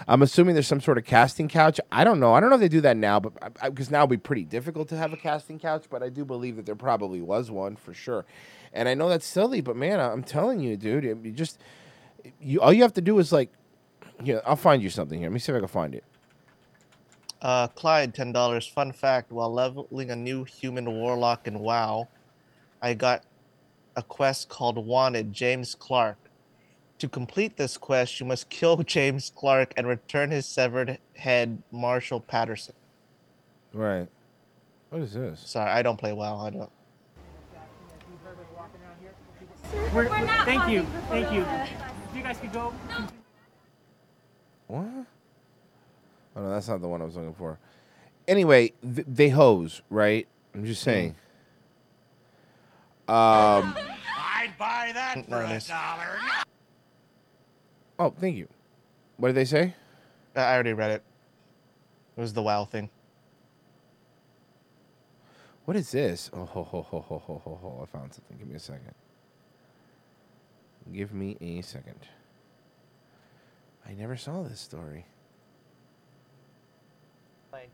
I'm assuming there's some sort of casting couch. I don't know. I don't know if they do that now, but because now it'd be pretty difficult to have a casting couch. But I do believe that there probably was one for sure. And I know that's silly, but man, I'm telling you, dude, you just you all you have to do is like, yeah, I'll find you something here. Let me see if I can find it. Uh, Clyde, ten dollars. Fun fact: While leveling a new human warlock in WoW, I got a quest called Wanted James Clark. To complete this quest, you must kill James Clark and return his severed head, Marshall Patterson. Right. What is this? Sorry, I don't play well. I don't. We're, not. thank you, thank you. You guys could go. What? Oh no, that's not the one I was looking for. Anyway, th- they hose, right? I'm just saying. Um, I'd buy that for a dollar. Oh, thank you. What did they say? I I already read it. It was the WoW thing. What is this? Oh, ho, ho, ho, ho, ho, ho, ho. I found something. Give me a second. Give me a second. I never saw this story.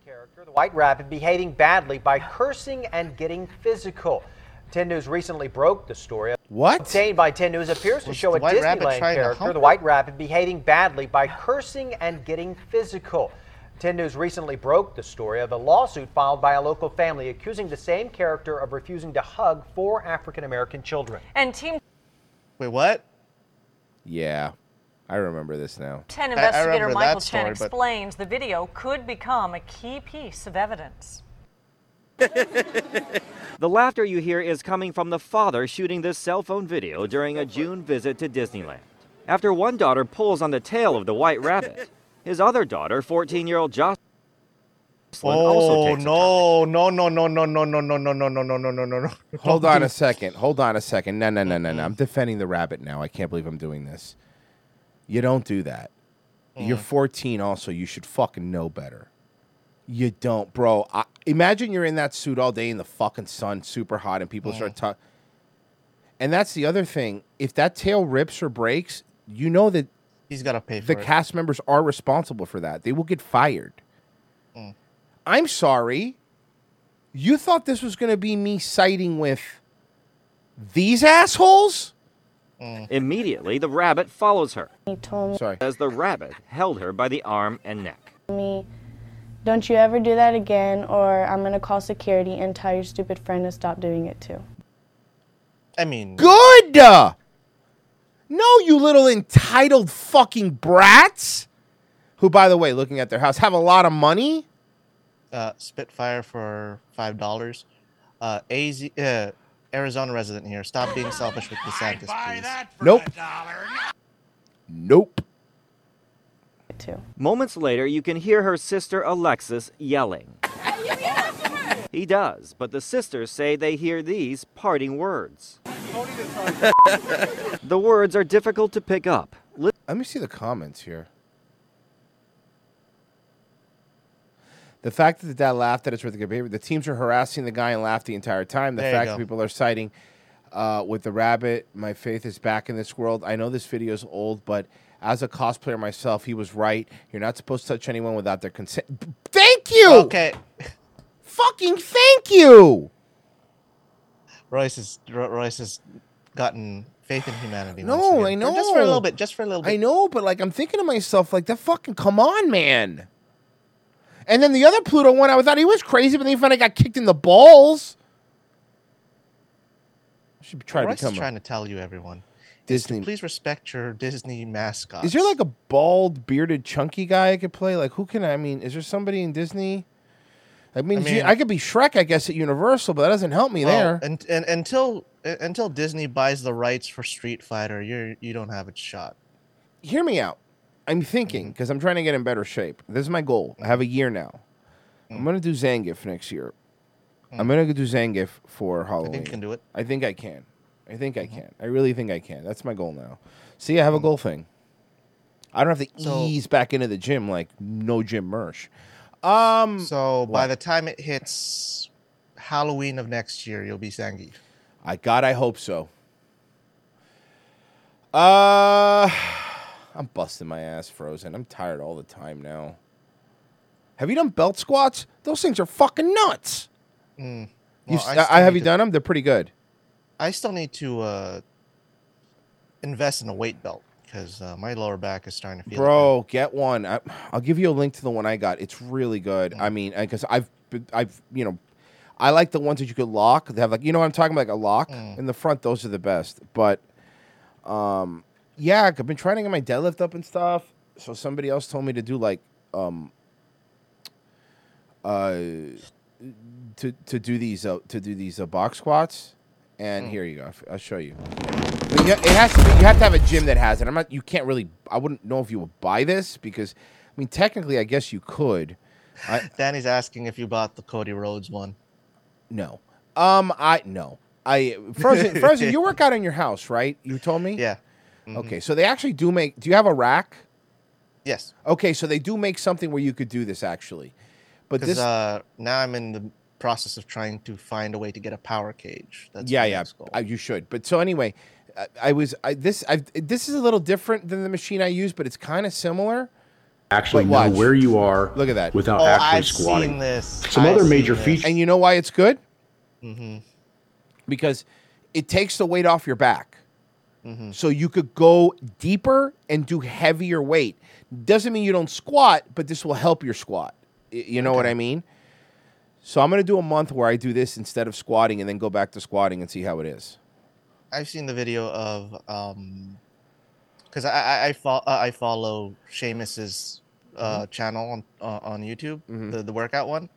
character, the White Rabbit, behaving badly by cursing and getting physical. 10 News recently broke the story. What? Obtained by 10 News appears to Was show a White Rabbit Disneyland trying to character, hump the her? White Rabbit, behaving badly by cursing and getting physical. 10 News recently broke the story of a lawsuit filed by a local family accusing the same character of refusing to hug four African American children. And Team Wait, what? Yeah, I remember this now. 10 I- I investigator remember Michael Chen story, but- explains the video could become a key piece of evidence. The laughter you hear is coming from the father shooting this cell phone video during a June visit to Disneyland. After one daughter pulls on the tail of the white rabbit, his other daughter, 14 year old Jocelyn, also Oh takes a no, no, no, no, no, no, no, no, no, no, no, no, no, no, no, no. Hold on a second. Hold on a second. No, no, no, no, no. I'm defending the rabbit now. I can't believe I'm doing this. You don't do that. You're 14 also. You should fucking know better. You don't, bro. I, imagine you're in that suit all day in the fucking sun, super hot, and people start talking. And that's the other thing. If that tail rips or breaks, you know that He's got to pay for the it. cast members are responsible for that. They will get fired. Mm. I'm sorry. You thought this was going to be me siding with these assholes? Immediately, the rabbit follows her. He told me, Sorry. As the rabbit held her by the arm and neck. me, don't you ever do that again, or I'm gonna call security and tell your stupid friend to stop doing it too. I mean, Good. No, you little entitled fucking brats. Who, by the way, looking at their house, have a lot of money. uh, Spitfire for five dollars. Uh, AZ, uh, Arizona resident here. Stop being selfish with DeSantis, please. Nope. Nope. Too. Moments later, you can hear her sister Alexis yelling. He does, but the sisters say they hear these parting words. the words are difficult to pick up. Let me see the comments here. The fact that the dad laughed at his with the behavior, the teams are harassing the guy and laughed the entire time. The There you fact go. that people are citing uh, with the rabbit, my faith is back in this world. I know this video is old, but as a cosplayer myself, he was right. You're not supposed to touch anyone without their consent. Thank you. Okay. Fucking thank you. Royce has Royce has gotten faith in humanity. No. I know. Just for a little bit. Just for a little bit. I know, but like I'm thinking to myself, like that fucking come on, man. And then the other Pluto one, I thought he was crazy, but then he finally got kicked in the balls. I should try to Royce is trying to tell you, everyone. Disney. Please respect your Disney mascot. Is there like a bald, bearded, chunky guy I could play? Like who can I, I mean? Is there somebody in Disney? I mean, I gee, I could be Shrek, I guess, at Universal, but that doesn't help me there. And, and until uh, until Disney buys the rights for Street Fighter, you're you don't have a shot. Hear me out. I'm Mm-hmm. thinking because I'm trying to get in better shape. This is my goal. I have a year now. Mm. I'm gonna do Zangief next year. I'm gonna do Zangief for Halloween. I think you can do it. I think I can. I think I can. I really think I can. That's my goal now. See, I have a goal thing. I don't have to So- ease back into the gym like no gym merch. Um. So by the time it hits Halloween of next year, you'll be Zangief. I God, I hope so. Uh, I'm busting my ass frozen. I'm tired all the time now. Have you done belt squats? Those things are fucking nuts. Mm. You, Well, I I, still have need you to- done them? They're pretty good. I still need to uh, invest in a weight belt because uh, my lower back is starting to feel. Bro, get one. I, I'll give you a link to the one I got. It's really good. Mm. I mean, because I've, I've, you know, I like the ones that you could lock. They have like, you know what I'm talking about, like a lock Mm. in the front. Those are the best. But, um, yeah, I've been trying to get my deadlift up and stuff. So somebody else told me to do like, um, uh, to to do these uh, to do these uh, box squats. And here you go. I'll show you. But It has to be. You have to have a gym that has it. I'm not. You can't really. I wouldn't know if you would buy this because, I mean, technically, I guess you could. I, Danny's asking if you bought the Cody Rhodes one. no. Um. I no. I frozen frozen. You work out in your house, right? You told me. Yeah. Okay, so they actually do make. Do you have a rack? Yes. Okay, so they do make something where you could do this actually, but this. uh, now I'm in the process of trying to find a way to get a power cage. That's yeah, yeah, next. I, you should. But so anyway, I, I was I, this. I this is a little different than the machine I use, but it's kind of similar. actually know where you are Look at that. without Oh, actually I've squatting. seen this. Some I've other seen major this. features. And you know why it's good? Mm-hmm. Because it takes the weight off your back. Mm-hmm. So you could go deeper and do heavier weight. Doesn't mean you don't squat, but this will help your squat. You know what I mean? So I'm going to do a month where I do this instead of squatting and then go back to squatting and see how it is. I've seen the video of um, because I I I, fo- uh, I follow Sheamus's uh Mhm. channel on uh, on YouTube, Mhm. the the workout one.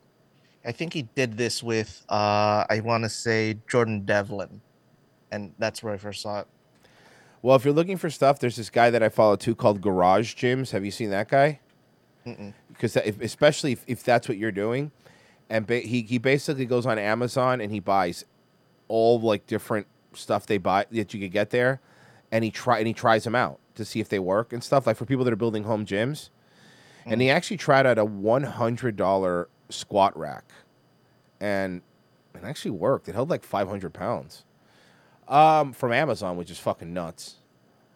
I think he did this with uh I want to say Jordan Devlin, and that's where I first saw it. Well, if you're looking for stuff, there's this guy that I follow too called Garage Gyms. Have you seen that guy? Because especially if, if that's what you're doing, and ba- he he basically goes on Amazon and he buys all like different stuff they buy that you could get there, and he try and he tries them out to see if they work and stuff. Like for people that are building home gyms, and he actually tried out a one hundred dollar squat rack, and it actually worked. It held like five hundred pounds. Um, from Amazon, which is fucking nuts.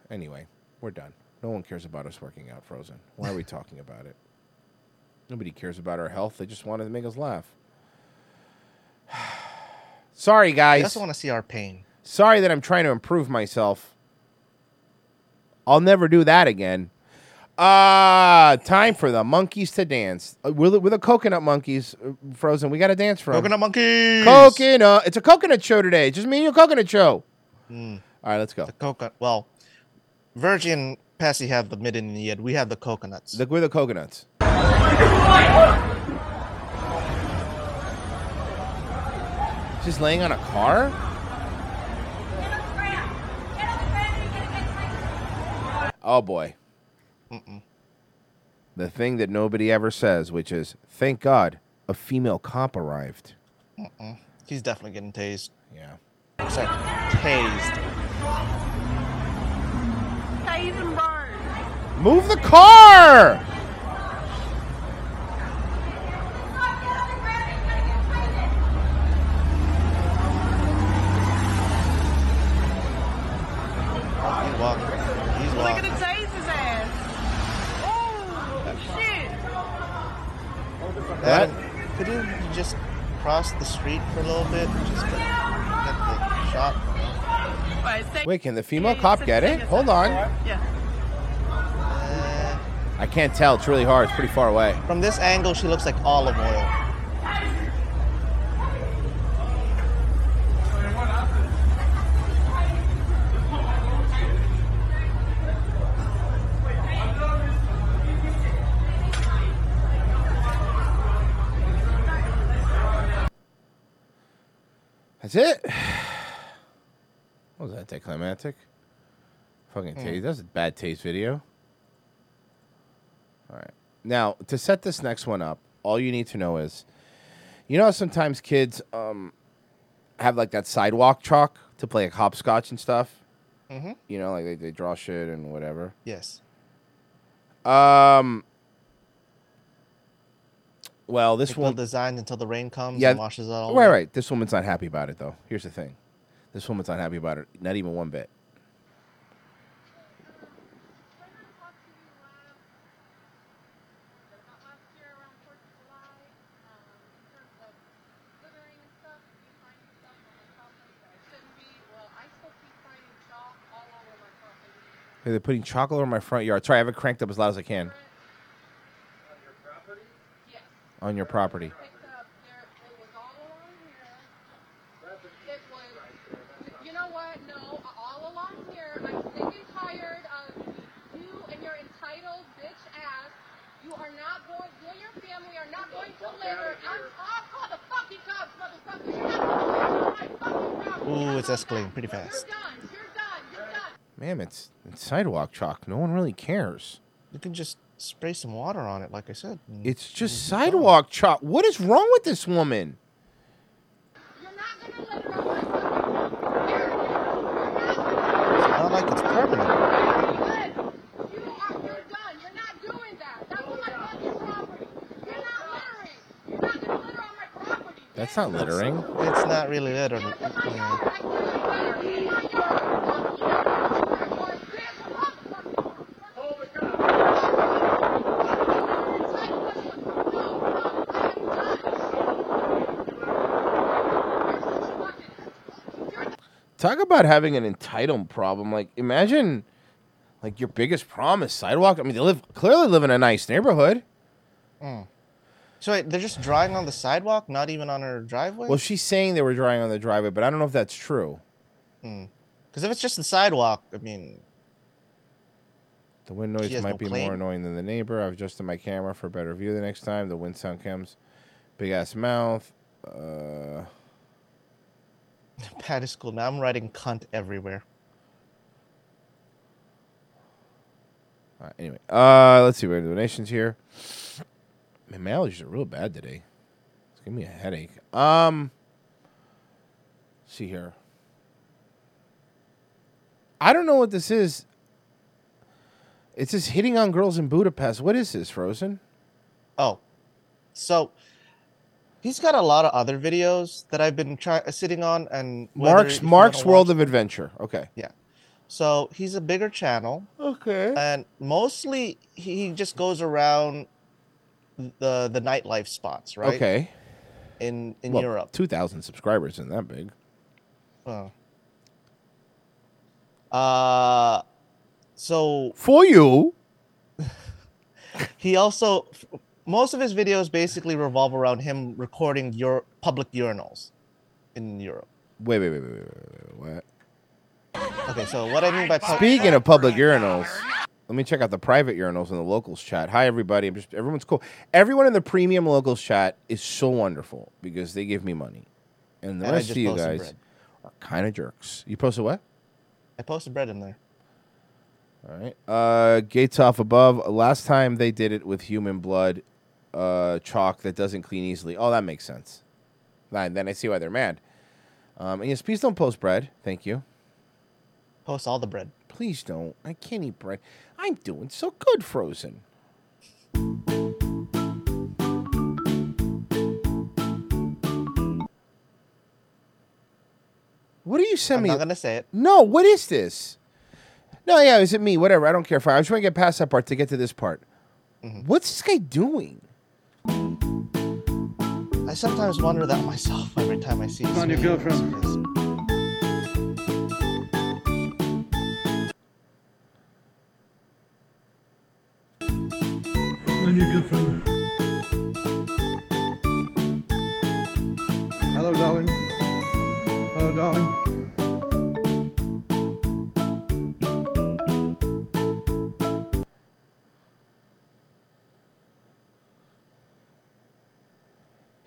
Anyway, we're done. No one cares about us working out, Frozen. Why are we talking about it? Nobody cares about our health. They just wanted to make us laugh. Sorry, guys. I also want to see our pain. Sorry that I'm trying to improve myself. I'll never do that again. Ah, time for the monkeys to dance. Uh, We're the, we're the coconut monkeys, uh, Frozen. We got to dance for 'em. Coconut monkeys. Coconut. It's a coconut show today. Just me and your coconut show. Mm. All right, let's go. The coconut. Well, Virgin and Passy have the mid and the end. We have the coconuts. Look, we're the coconuts. Just laying on a car? Oh boy. Mm-mm. The thing that nobody ever says, which is, thank God, a female cop arrived. Mm-mm. He's definitely getting tased. Yeah. Sorry, tased. Move the car! He's walking. Look at the tase his ass. Oh, shit. That- could you just cross the street for a little bit? Just get, get the shot. Wait, can the female cop get it? Hold on. Yeah. Uh, I can't tell. It's really hard. It's pretty far away. From this angle, she looks like olive oil. Fucking Hmm. taste. That's a bad taste video. All right. Now, to set this next one up, all you need to know is you know, sometimes kids um, have like that sidewalk chalk to play like hopscotch and stuff. Mhm. You know, like they, they draw shit and whatever. Yes. Um. Well, this we'll one designed until the rain comes yeah, and washes it all Right, away. right. This woman's not happy about it though. Here's the thing. This woman's not happy about it. Not even one bit. They're putting chocolate over my front yard. Sorry, I have it cranked up as loud as I can. On your property. You know what? No, all along here, I'm sick and tired of you and your entitled bitch ass. You are not going, you and your family are not going to live. I'm I'll call the fucking cops, motherfucker. You're not going to my property. Ooh, it's escalating pretty fast ma'am, it's, it's sidewalk chalk. No one really cares. You can just spray some water on it, like I said. It's just sidewalk chalk. What is wrong with this woman? I not like it's permanent. That's not littering. It's not really littering. Yeah. Talk about having an entitlement problem. Like, imagine, like your biggest problem is sidewalk. I mean, they live clearly live in a nice neighborhood. Mm. So wait, they're just drawing on the sidewalk, not even on her driveway. Well, she's saying they were drawing on the driveway, but I don't know if that's true. Because if it's just the sidewalk, I mean, The wind noise might no be more annoying than the neighbor. I've adjusted my camera for a better view the next time. The wind sound comes. Big ass mouth. Uh, Pat is cool. Now I'm writing cunt everywhere. anyway, uh, let's see. We have donations here. Man, my allergies are real bad today. It's giving me a headache. Um, let's see here. I don't know what this is. It's says hitting on girls in Budapest. What is this, Frozen? Oh, so he's got a lot of other videos that I've been try- sitting on, and Mark's Mark's World watch- of Adventure. Okay. Yeah. So he's a bigger channel. Okay. And mostly he just goes around the the nightlife spots, right? Okay. In in Well, Europe. Two thousand subscribers isn't that big. Oh. Uh, so for you, he also most of his videos basically revolve around him recording your public urinals in Europe. Wait, wait, wait, wait, wait, wait, wait, what? Okay, so what I mean by pub- Speaking of public urinals, let me check out the private urinals in the locals chat. Hi, everybody. I'm just everyone's cool. Everyone in the premium locals chat is so wonderful because they give me money, and the And rest of you guys are kind of jerks. You posted what? I posted bread in there. All right. Uh, gates off above. Last time they did it with human blood, uh, chalk that doesn't clean easily. Oh, that makes sense. Then then I see why they're mad. Um, and yes, please don't post bread. Thank you. Post all the bread. Please don't. I can't eat bread. I'm doing so good, Frozen. What do you send I'm me? not gonna say it. No, what is this? No, yeah, is it me? Whatever. I don't care. Fine. I just want to get past that part to get to this part. Mm-hmm. What's this guy doing? I sometimes wonder that myself every time I see. on your his videos, girlfriend. 'cause- your girlfriend. Hello, darling. Hello, darling.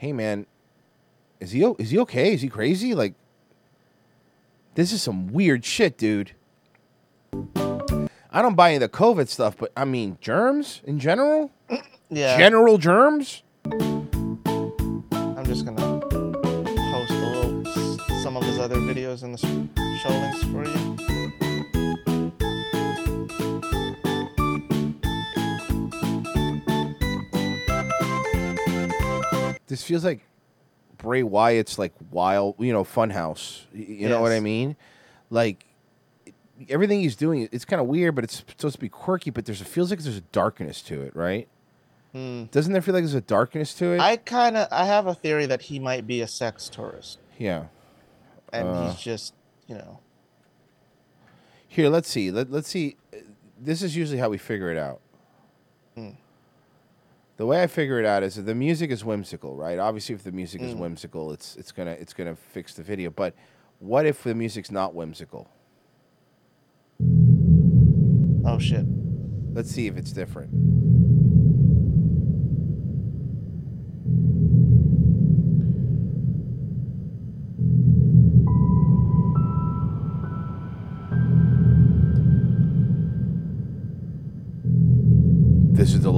Hey, man, is he is he okay? Is he crazy? Like, this is some weird shit, dude. I don't buy any of the COVID stuff, but I mean germs in general. Yeah. General germs. I'm just gonna post a little some of his other videos in the show links for you. This feels like Bray Wyatt's like wild, you know, Funhouse. You know what I mean? Like everything he's doing, it's kind of weird, but it's supposed to be quirky. But there's it feels like there's a darkness to it, right? Hmm. Doesn't there feel like there's a darkness to it? I kind of I have a theory that he might be a sex tourist, yeah. and Uh, he's just you know Here, let's see. Let, let's see. This is usually how we figure it out. The way I figure it out is that the music is whimsical, right? Obviously, if the music is Mm. whimsical, it's it's gonna it's gonna fix the video. But what if the music's not whimsical? oh shit. Let's see if it's different.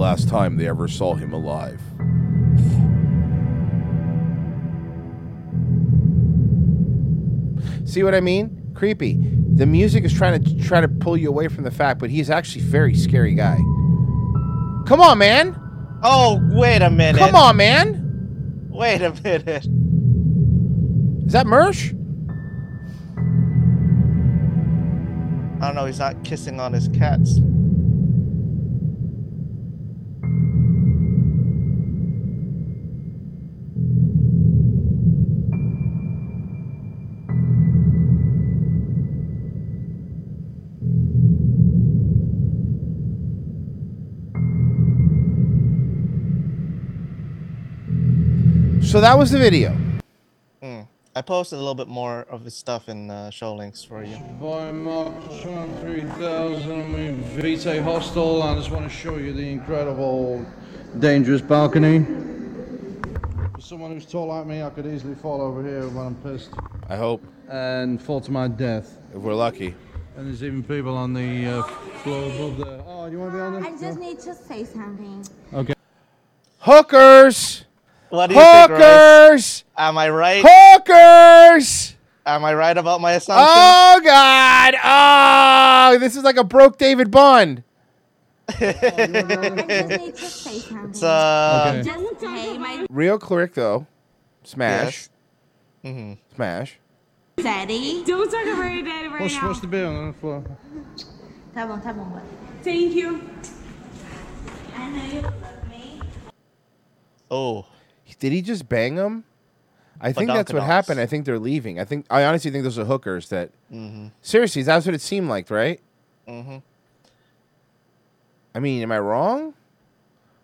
Last time they ever saw him alive. See what I mean? Creepy. The music is trying to try to pull you away from the fact, but he's actually a very scary guy. Come on, man. Oh wait a minute. Come on, man. Wait a minute. Is that Mersh? Oh, I don't know. He's not kissing on his cats. So that was the video. Mm. I posted a little bit more of his stuff in uh, show links for you. By Mark 3000 with Vitae Hostel. I just want to show you the incredible, dangerous balcony. For someone who's tall like me, I could easily fall over here when I'm pissed. I hope. And fall to my death. If we're lucky. And there's even people on the uh, floor above there. Oh, you want to be on I this? just need to say something. Okay. Hookers. What do you think, Royce? Hookers. Am I right? Hookers. Am I right about my assumption? Oh God! Oh, this is like a broke David Bond. It's uh. Just hey, my Real cleric though. Smash. Mm-hmm. Smash. daddy. Don't talk about your daddy right What's, now. what's the bill on the floor? Tá bom, tá bom, boy. Thank you. I know you love me. Oh. Did he just bang him? I think that's what happened. I think they're leaving. I think I honestly think those are hookers that. Mhm. Seriously, that's what it seemed like, right? Mm-hmm. I mean, am I wrong?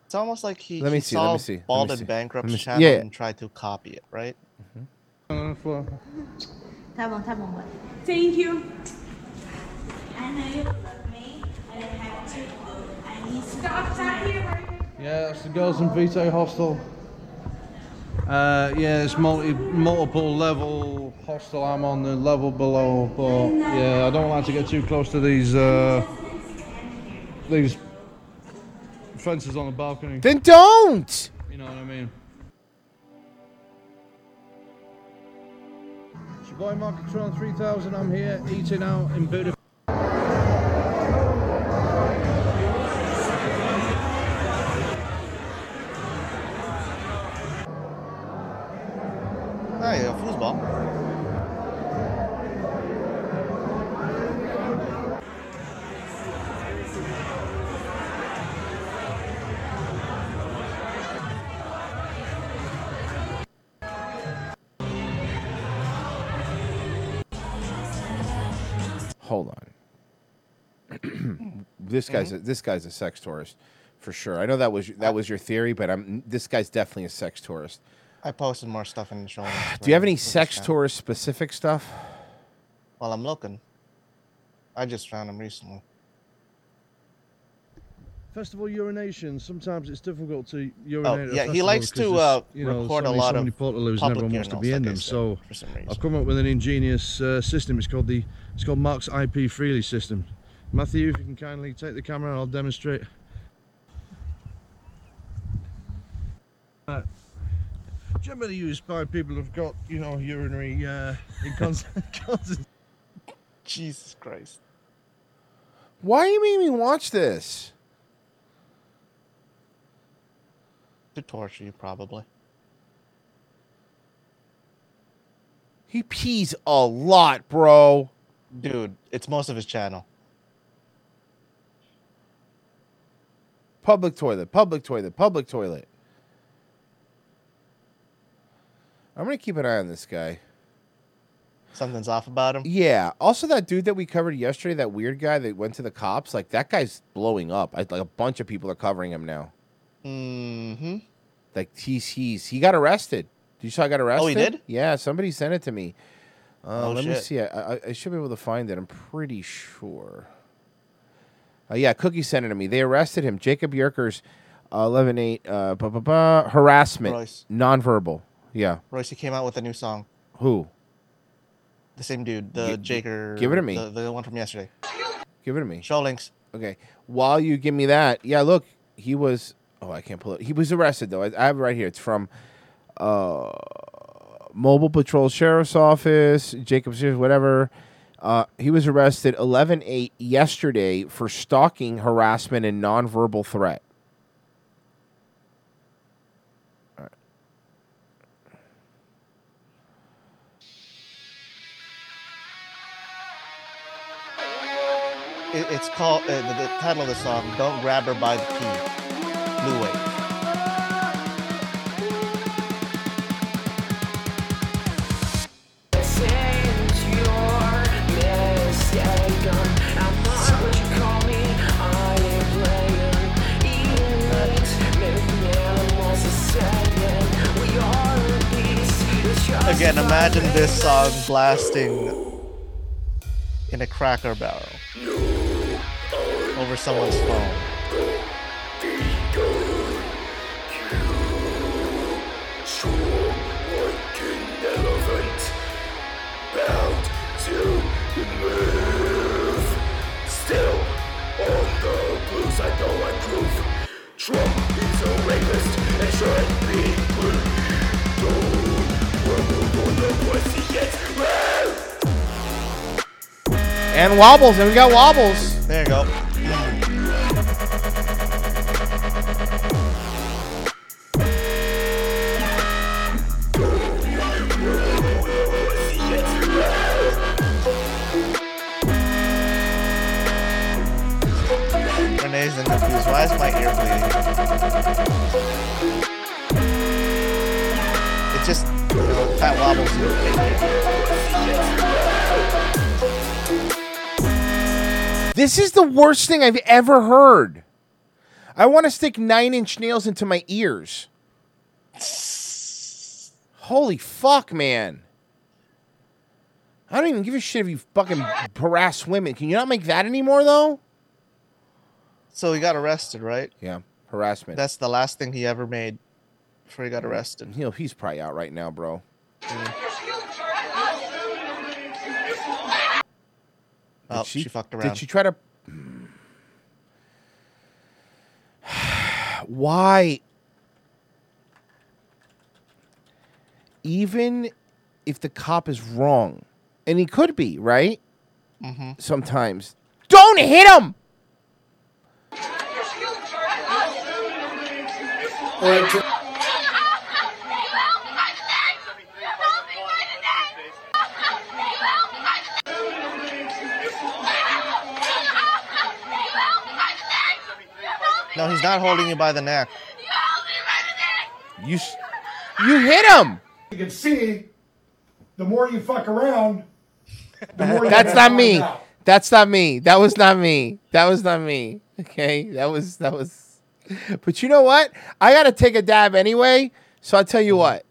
It's almost like he, Let me he see, let saw me see, let me Bald see. and Bankrupt's see. channel Yeah. and tried to copy it, right? On the floor. Tá bom, tá bom, boy. Thank you. I know you love me. I have to. I need to. Stop talking about Yeah, that's the Girls in Vito Hostel. Uh, yeah, it's multi multiple level hostel. I'm on the level below, but yeah, I don't like to get too close to these uh, these fences on the balcony. Then don't. You know what I mean? It's your boy Marketron 3000. I'm here eating out in beautiful. This guy's a, this guy's a sex tourist for sure. I know that was that was your theory, but I'm this guy's definitely a sex tourist. I posted more stuff in the show. links Do you have any sex tourist specific stuff? Well, I'm looking. I just found him recently. Festival urination. Sometimes it's difficult to urinate. at a yeah, he likes to uh, you know, record so a many, lot so many of portaloos and public everyone wants to be in them. So for some reason. I've come up with an ingenious uh, system. It's called the it's called Mark's IP Freely system. Matthew, if you can kindly take the camera, and I'll demonstrate. Uh, generally used by people who've got you know urinary uh, incontinence. Jesus Christ. Why are you making me watch this? To torture you, probably. He pees a lot, bro. Dude, it's most of his channel. Public toilet, public toilet, public toilet. I'm gonna keep an eye on this guy. Something's off about him. Yeah. Also, that dude that we covered yesterday, that weird guy that went to the cops, like that guy's blowing up. I, like a bunch of people are covering him now. Mm-hmm. Like he's he's he got arrested. Did you saw I got arrested? Oh, he did? Yeah. Somebody sent it to me. Uh, Oh, let me see. I, I, I should be able to find it. I'm pretty sure. Uh, yeah, Cookie sent it to me. They arrested him. Jacob Yerkers, uh, 11-8, uh, ba, ba, ba, harassment, Royce. nonverbal. Yeah. Royce, he came out with a new song. Who? The same dude, the Gi- Jaker. give it to me. The, the one from yesterday. Give it to me. Show links. Okay. While you give me that, yeah, look, he was. Oh, I can't pull it. He was arrested though. I, I have it right here. It's from uh, Mobile Patrol Sheriff's Office, Jacob Sears, whatever. Uh, he was arrested 11 8 yesterday for stalking, harassment, and nonverbal threat. It's called uh, the, the title of the song. Don't grab her by the key. New Wave. Again, imagine this song blasting in a cracker barrel over someone's phone. Trump is a rapist and should be And wobbles, and we got wobbles. There you go. Renee's. Why is my ear bleeding? It just, fat wobbles. This is the worst thing I've ever heard. I want to stick nine inch nails into my ears. Holy fuck, man. I don't even give a shit if you fucking harass women. Can you not make that anymore, though? So he got arrested, right? Yeah, harassment. That's the last thing he ever made before he got arrested. You know, he's probably out right now, bro. Oh, she, fucked around. Did she try to? Why? Even if the cop is wrong, and he could be right, Mhm. sometimes don't hit him. No, he's not holding you by the neck. You, you hit him. You can see, the more you fuck around, the more That's not me. out. That's not me. That was not me. That was not me. Okay, that was that was. But you know what? I got to take a dab anyway. So I'll tell you what.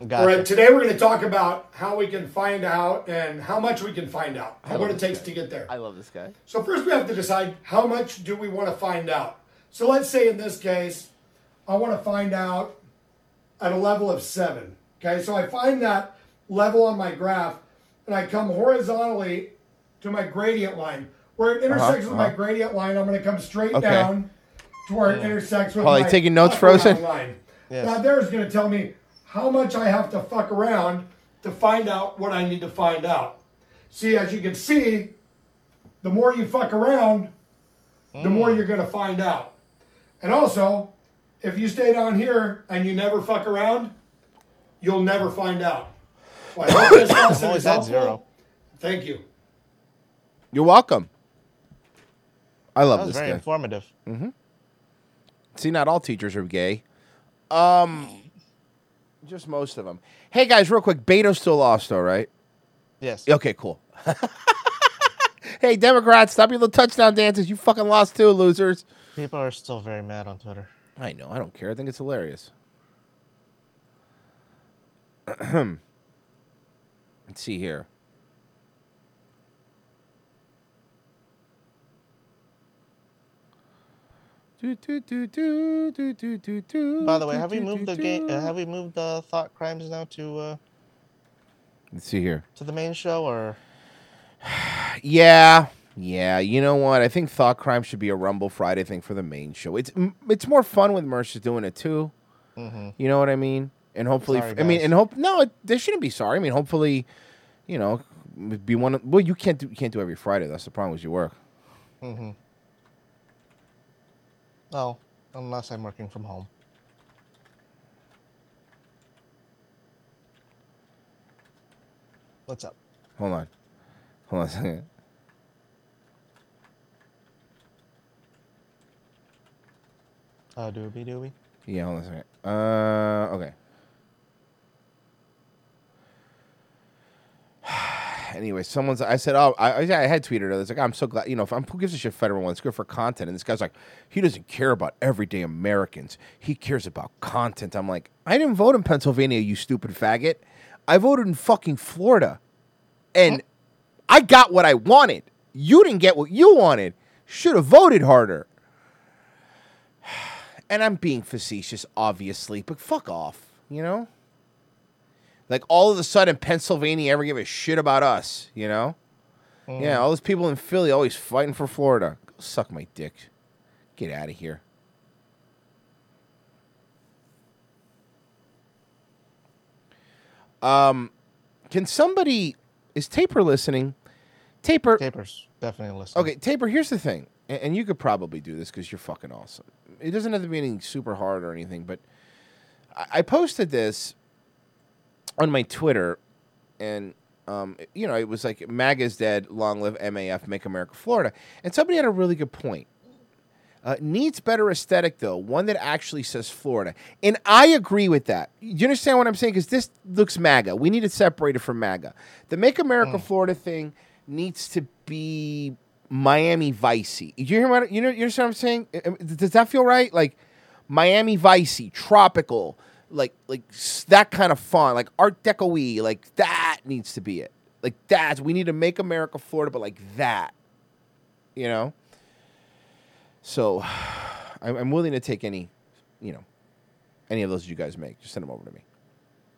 All right, today we're going to talk about how we can find out and how much we can find out, I and what it this takes to get there. I love this guy. So first we have to decide how much do we want to find out. So let's say in this case, I want to find out at a level of seven. Okay, so I find that level on my graph, and I come horizontally to my gradient line. Where it intersects with my uh-huh. gradient line, I'm going to come straight Okay. down to where it intersects with Holly, my taking notes, Frozen? line. Yes. Now there's going to tell me how much I have to fuck around to find out what I need to find out. See, as you can see, the more you fuck around, the more you're going to find out. And also, if you stay down here and you never fuck around, you'll never find out. Well, I hope this lesson always is at helpful. zero. Thank you. You're welcome. I love That was this very guy. informative. hmm See, not all teachers are gay. Um, just most of them. Hey guys, real quick, Beto's still lost, though, right? Yes. Okay, cool. hey, Democrats, stop your little touchdown dances. You fucking lost too, losers. People are still very mad on Twitter. I know. I don't care. I think it's hilarious. Let's see here. Do, do, do, do, do, do, do, do, By the way, have we moved the game? Uh, have we moved the thought crimes now to uh, Let's see here. to the main show or? Yeah, yeah. You know what? I think Thought Crime should be a Rumble Friday thing for the main show. It's it's more fun with Mercer's doing it too. Mhm. You know what I mean? And hopefully, Sorry, I mean, and hope no, it, they shouldn't be sorry. I mean, hopefully, you know, be one. Of, well, you can't do you can't do every Friday. That's the problem with your work. Mm-hmm. No, unless I'm working from home. What's up? Hold on, hold on a second. Oh, doobie doobie. Yeah, hold on a second. Uh, okay. anyway, someone's. I said, oh, I, I had tweeted. It's like I'm so glad. You know, if I'm, who gives a shit? Federal one. It's good for content. And this guy's like, he doesn't care about everyday Americans. He cares about content. I'm like, I didn't vote in Pennsylvania, you stupid faggot. I voted in fucking Florida, and I got what I wanted. You didn't get what you wanted. Should have voted harder. And I'm being facetious, obviously, but fuck off, you know? Like all of a sudden, Pennsylvania ever give a shit about us, you know? Yeah, all those people in Philly always fighting for Florida. Go suck my dick. Get out of here. Um, can somebody is Taper listening? Taper. Taper's definitely listening. Okay, Taper. Here's the thing, and, and you could probably do this because you're fucking awesome. It doesn't have to be anything super hard or anything, but I, I posted this on my Twitter, and um, you know, it was like MAGA's dead, long live MAF, make America Florida, and somebody had a really good point. Uh, needs better aesthetic though, one that actually says Florida, and I agree with that. You understand what I'm saying? Because this looks MAGA. We need to separate it from MAGA. The Make America Florida thing needs to be Miami Vicey. You hear what you know? You understand what I'm saying? Does that feel right? Like Miami Vicey, tropical, like like that kind of font, like Art Deco-y, like that needs to be it. Like that. We need to make America Florida, but like that. You know. So, I'm, I'm willing to take any, you know, any of those you guys make. Just send them over to me.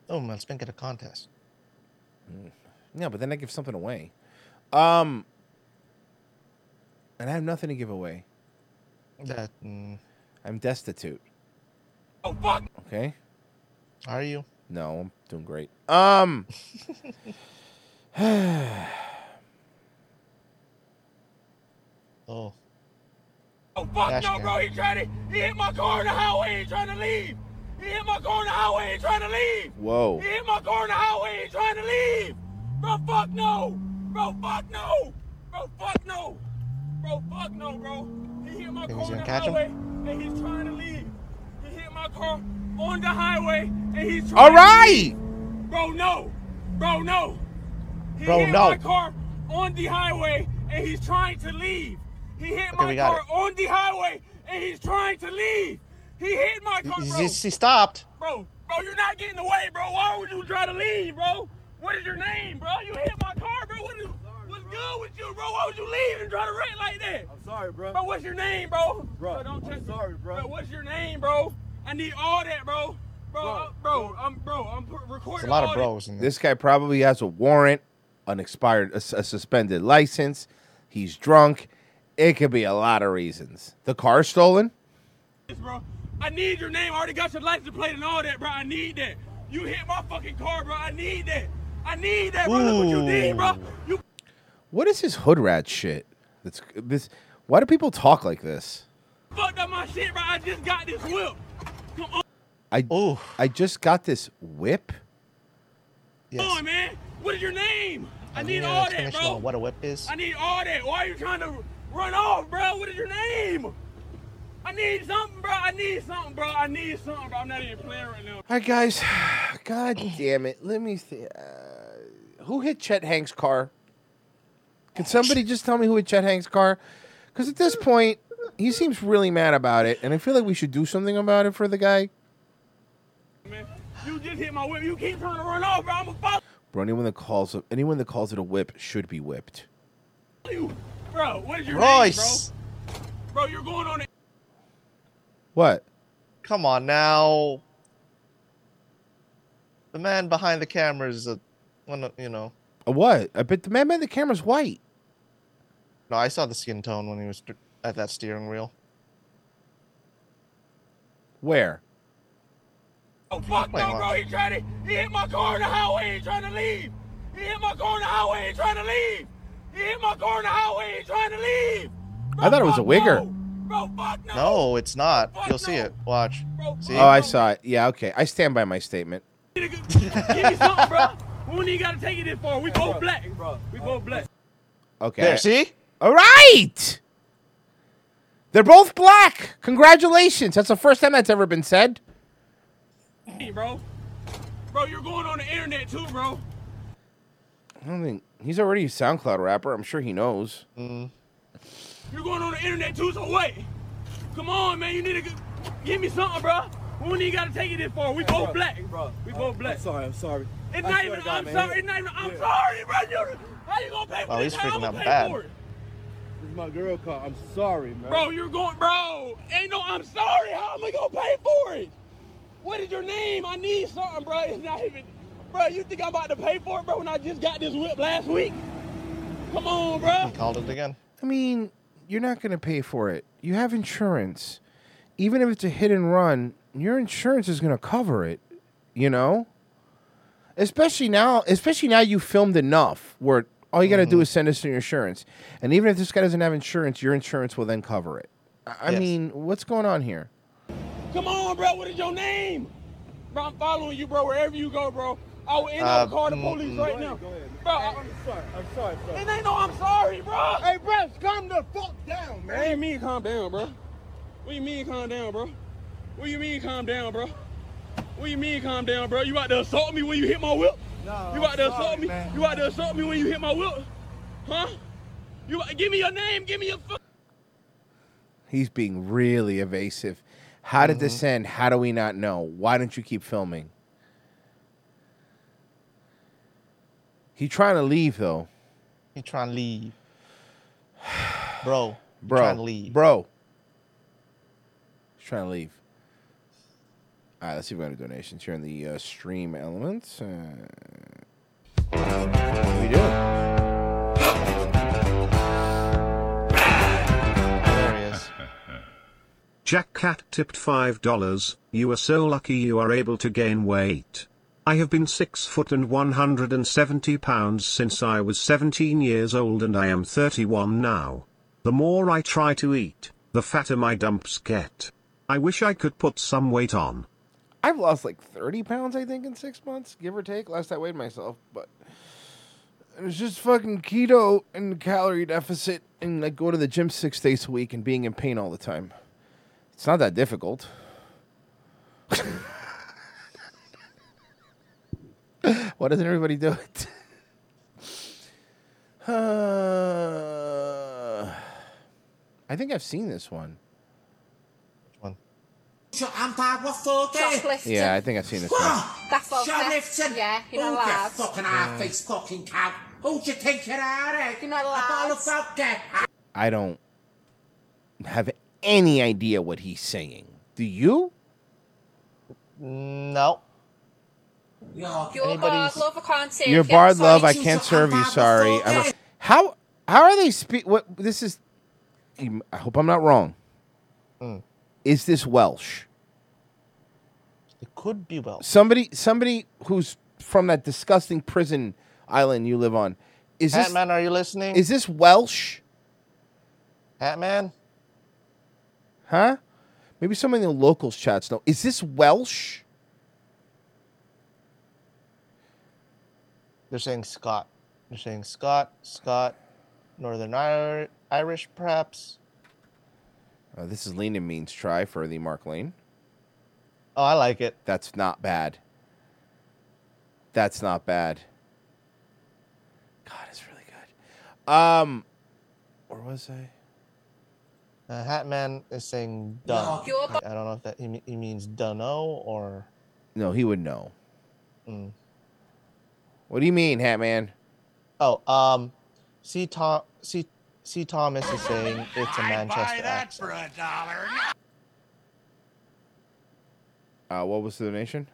Oh man, let's make it a contest. Yeah, but then I give something away. Um, and I have nothing to give away. That. Mm, I'm destitute. Oh, fuck! Okay. Are you? No, I'm doing great. Um. oh. Oh, fuck Dash no, cam. bro. He tried to. He hit my car on the highway. He trying to leave. He hit my car on the highway. He trying to leave. Whoa. He hit my car on the highway. He trying to leave. Bro, fuck no. Bro, fuck no. Bro, fuck no. Bro, fuck no, bro. He hit my Think car on the catch him? highway and he's trying to leave. He hit my car on the highway and he's trying All to leave. Bro, no. Bro, no. He Bro, hit no. my car on the highway and he's trying to leave. He hit Okay, my car on the highway and he's trying to leave. He hit my car, He, bro. he, he stopped. Bro, bro, you're not getting away, bro. Why would you try to leave, bro? What is your name, bro? You hit my car, bro. What's good with you, bro? Why would you leave and try to wreck like that? I'm sorry, bro. Bro, what's your name, bro? Bro, don't touch sorry, bro. Bro, what's your name, bro? I need all that, bro. Bro, bro, bro I'm bro. I'm pu- recording. There's a lot all of that. bros in there. This guy probably has a warrant, an expired, a, a suspended license. He's drunk. It could be a lot of reasons. The car stolen. Yes, bro. I need your name. I already got your license plate and all that, bro. I need that. You hit my fucking car, bro. I need that. I need that, bro. Look what you did, bro. You What is his hood rat shit? That's this. Why do people talk like this? fucked up my shit, bro. I just got this whip. Come on, I I just got this whip. Come on, man. What is your name? I need need all that, bro. what a whip is. I need all that. Why are you trying to run off, bro? What is your name? I need something, bro. I need something, bro. I need something, bro. I'm not even playing right now. All right, guys. God damn it. Let me see. Uh, who hit Chet Hanks' car? Can somebody just tell me who hit Chet Hanks' car? Because at this point, he seems really mad about it, and I feel like we should do something about it for the guy. Man, you just hit my whip. You keep trying to run off, bro. I'm gonna Bro, anyone that calls it, anyone that calls it a whip should be whipped. you, bro. What is your Royce. name, bro? Bro, you're going on it. What? Come on now. The man behind the camera is a one. of- You know. A what? I bet the man behind the camera's white. No, I saw the skin tone when he was at that steering wheel. Where? Oh, fuck Wait, no, bro. He tried to. He hit my car on the highway. He trying to leave. He hit my car on the highway. He trying to leave. He hit my car on the highway. He trying to leave. I thought it was a wigger. Bro, fuck no. No, it's not. You'll see it. Watch. See? Oh, I saw it. Yeah, okay. I stand by my statement. Give me something, bro. We don't even gotta take it this far. We both black, bro. We both black. Okay. There, see? All right. They're both black. Congratulations. That's the first time that's ever been said. Hey, bro. Bro, you're going on the internet too, bro. I don't think he's already a SoundCloud rapper. I'm sure he knows. Mm. You're going on the internet too, so wait. Come on, man. You need to g- give me something, bro. We don't even gotta take it this far. We both black, bro. We both black. I'm sorry, I'm sorry. It's I not even. God, I'm man. sorry. It's not even. I'm Yeah. sorry, bro. You, how you gonna pay for Oh, this? he's freaking out gonna pay bad. for it? This is my girl car. I'm sorry, man. Bro, you're going, bro. Ain't no. I'm sorry. How am I gonna pay for it? What is your name? I need something, bro. It's not even. Bro, you think I'm about to pay for it, bro? When I just got this whip last week. Come on, bro. He Called it again. I mean, you're not going to pay for it. You have insurance. Even if it's a hit and run, your insurance is going to cover it, you know? Especially now, especially now you filmed enough where all you got to do is send us to your insurance. And even if this guy doesn't have insurance, your insurance will then cover it. I, I Yes. mean, what's going on here? Come on, bro. What is your name? Bro, I'm following you, bro. Wherever you go, bro. I will end Uh, up calling the mm, police mm. right now. Bro, I, I'm sorry. I'm sorry, bro. it ain't no I'm sorry, bro. Hey, bro, calm the fuck down, man. What do you mean calm down, bro? What do you mean calm down, bro? What do you mean calm down, bro? What do you mean calm down, bro? You about to assault me when you hit my whip? No, You about to I'm assault sorry, me? man. You about to assault me when you hit my whip? Huh? You give me your name, give me your fu- He's being really evasive. How did this mm-hmm. end? How do we not know? Why don't you keep filming? He trying to leave though. He trying to leave. Bro. Bro. Trying to leave. Bro. He's trying to leave. All right, let's see if we got any donations here in the uh, stream elements. Uh, we do. There he is. Jack Cat tipped $5. You are so lucky you are able to gain weight. I have been 6 foot and 170 pounds since I was 17 years old and I am 31 now. The more I try to eat, the fatter my dumps get. I wish I could put some weight on. I've lost like 30 pounds, I think, in six months, give or take. Last I weighed myself, but it's just fucking keto and calorie deficit and like go to the gym six days a week and being in pain all the time. It's not that difficult. Why doesn't everybody do it? Uh, I think I've seen this one. Shoplifting. Yeah, I think I've seen this one. That's all. Shoplifting. Yeah, you're not Who you allowed. fucking half-face fucking cow? Who do you think you are, eh? You're not A allowed. ball of vodka. I don't have any idea what he's saying. Do you? No. You're barred, love, I can't say. You're barred, sorry. love. I can't serve you. Sorry. I'm how how are they speak? What this is? I hope I'm not wrong. Hmm. Is this Welsh? Could be Welsh. Somebody somebody who's from that disgusting prison island you live on. Is this Hatman, are you listening? is this Welsh? Hatman? Huh? Maybe somebody in the locals chats know. Is this Welsh? They're saying Scott. They're saying Scott, Scott, Northern Ir- Irish, perhaps. Uh, this is Lena means try for the Mark Lane. Oh, I like it. That's not bad. That's not bad. God, it's really good. Um, where was I? Uh, Hatman is saying done. You're I don't know if that he, he means dunno or. No, he would know. Mm. What do you mean, Hatman? Oh, um, C. Tom, C. C. Thomas is saying it's a Manchester accent. For a dollar. Uh, what was the donation?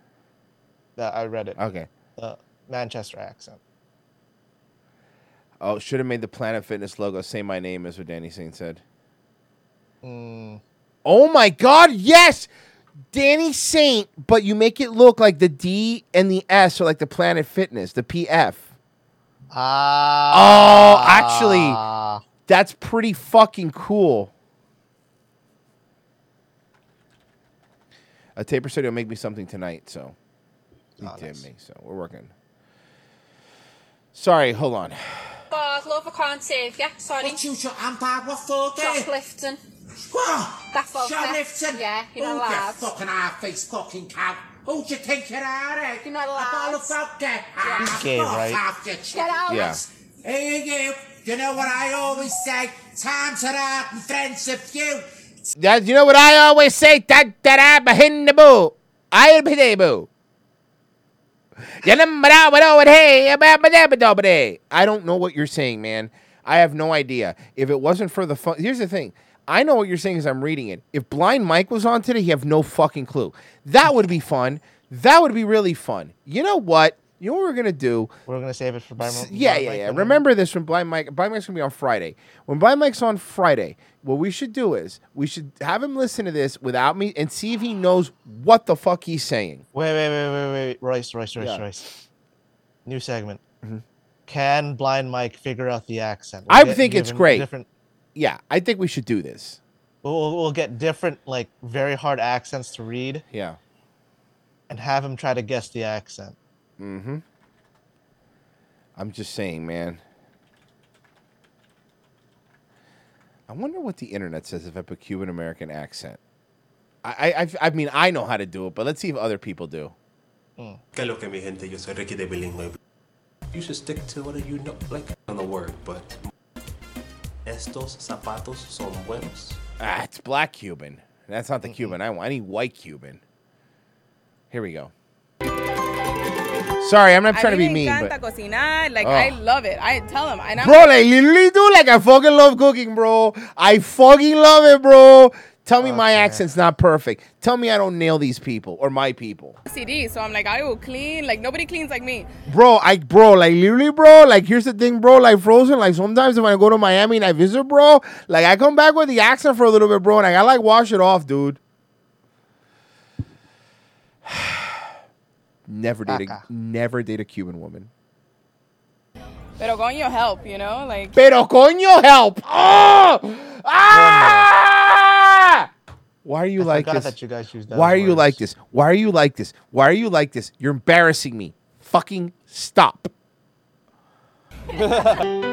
That I read it. Okay. The Manchester accent. Oh, should have made the Planet Fitness logo say my name, is what Danny Saint said. Mm. Oh my God, yes! Danny Saint, but you make it look like the D and the S are like the Planet Fitness, the PF. Ah. Oh, actually, that's pretty fucking cool. A taper said he'll make me something tonight, so he Oh, nice. me. So we're working. Sorry, hold on. Barred, love, I can't save you. Sorry. What you shot? I'm bad. What for? Shoplifting. That's all. Shoplifting? Yeah, you're not Oh, you fucking half-faced fucking cow. Who do you think you are, eh? You're not A allowed. ball of vodka. Ah, gay, fuck right? off, you Get out. Yeah. Hey, you. You know what I always say? Times are hard and friends are few. That, you know what I always say? That that I'm a hin the boo. I'll be the boo. I don't know what you're saying, man. I have no idea. If it wasn't for the fun, here's the thing. I know what you're saying as I'm reading it. If Blind Mike was on today, he have no fucking clue. That would be fun. That would be really fun. You know what? You know what we're gonna do? We're gonna save it for Blind Mike. Yeah, yeah, yeah. Remember this when Blind Mike. Blind Mike's gonna be on Friday. When Blind Mike's on Friday, what we should do is we should have him listen to this without me and see if he knows what the fuck he's saying. Wait, wait, wait, wait, wait, Royce, Royce, Royce, Yeah. Royce. New segment. Mm-hmm. Can Blind Mike figure out the accent? I get- think it's great. Different. Yeah, I think we should do this. We'll, we'll, we'll get different, like very hard accents to read, Yeah. and have him try to guess the accent. Mm-hmm. I'm just saying, man. I wonder what the internet says if I put a Cuban American accent. I, I, I, mean, I know how to do it, but let's see if other people do. Mm. Que lo que mi gente, yo soy Ricky de Bilingüe. You should stick to what you know, like on the word, but estos zapatos son buenos. Ah, it's black Cuban. That's not the Cuban I want. I need white Cuban. Here we go. Sorry, I'm not trying to be mean, me encanta but cocinar. Like, Oh. I love it. I tell them. And I'm bro, like literally, dude, like I fucking love cooking, bro. I fucking love it, bro. Tell me my accent's not perfect. Tell me I don't nail these people or my people, CD, so I'm like, I will clean. Like, nobody cleans like me. bro. I, bro, like literally, bro. Like here's the thing, bro. Like Frozen, like sometimes when I go to Miami and I visit, bro, like I come back with the accent for a little bit, bro, and I gotta like wash it off, dude. Never date a, never date a Cuban woman. Pero coño, help, you know? Like, Pero coño, help! Oh! Ah! Why are you like this? that you guys used that Why are as you like this? Why are you like this? Why are you like this? You're embarrassing me. Fucking stop.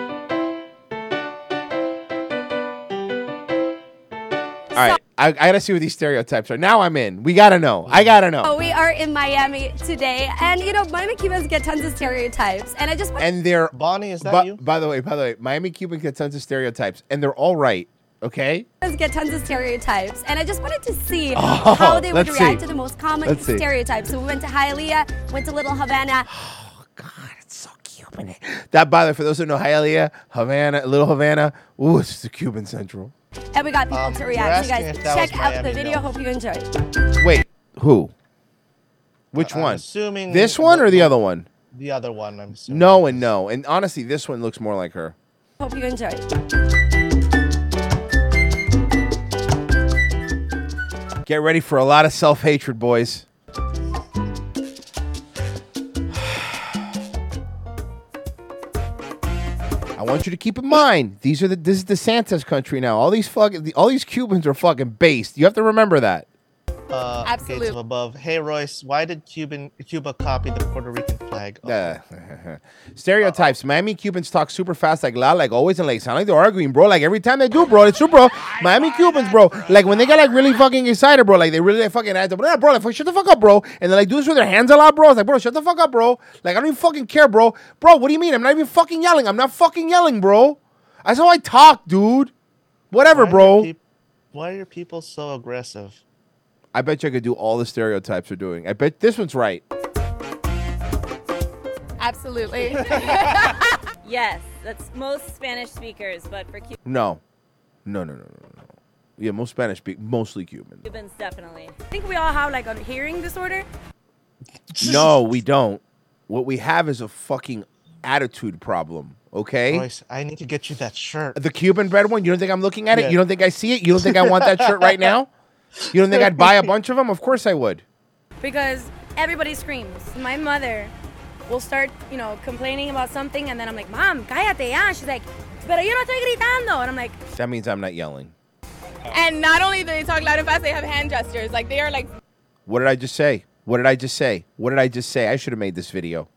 All right, I, I gotta see what these stereotypes are. Now I'm in. We gotta know. I gotta know. Oh, we are in Miami today, and you know, Miami Cubans get tons of stereotypes, and I just And they're Bonnie. Is that by, you? by the way, by the way, Miami Cuban get tons of stereotypes, and they're all right. Okay. get tons of stereotypes, and I just wanted to see Oh, how they would react see. to the most common Let's see. stereotypes. So we went to Hialeah, went to Little Havana. Oh God, it's so Cuban. that, by the way, for those who know Hialeah, Havana, Little Havana, ooh, it's just a Cuban Central. And we got people Um, to react. So you guys if that was check out the video. no? Hope you enjoy. Wait, who? Which I'm one? assuming this one or the other one? The other one. I'm assuming. No and no. And honestly, this one looks more like her. Hope you enjoy. Get ready for a lot of self hatred, boys. Want you to keep in mind these are the this is DeSantis country now. All these fucking all these Cubans are fucking based. You have to remember that. Uh, Gates of above. Hey Royce, why did Cuban Cuba copy the Puerto Rican flag? Uh, stereotypes. Miami Cubans talk super fast, like loud, like always, and like sound like they're arguing, bro. Like every time they do, bro. It's true, bro. Miami Cubans, bro. Like when they get like really fucking excited, bro. Like they really like, fucking act up, bro. Bro, like fuck, shut the fuck up, bro. And they like do this with their hands a lot, bro. It's like, bro, shut the fuck up, bro. Like I don't even fucking care, bro. Bro, what do you mean? I'm not even fucking yelling. I'm not fucking yelling, bro. That's how I talk, dude. Whatever, Why bro. your peop- why are your people so aggressive? I bet you I could do all the stereotypes they're doing. I bet this one's right. absolutely. Yes, that's most Spanish speakers, but for No, no, no, no, no, no. Yeah, most Spanish speak, mostly Cuban. Cubans, definitely. I think we all have like a hearing disorder. No, we don't. What we have is a fucking attitude problem. Okay. Royce, I need to get you that shirt. The Cuban bread one. You don't think I'm looking at it? Yeah. You don't think I see it? You don't think I want that shirt right now? You don't think I'd buy a bunch of them? Of course I would. because everybody screams. My mother will start, you know, complaining about something, and then I'm like, Mom, cállate ya. She's like, pero yo no estoy gritando. And I'm like, That means I'm not yelling. and not only do they talk loud and fast, they have hand gestures. Like, they are like What did I just say? What did I just say? What did I just say? I should have made this video.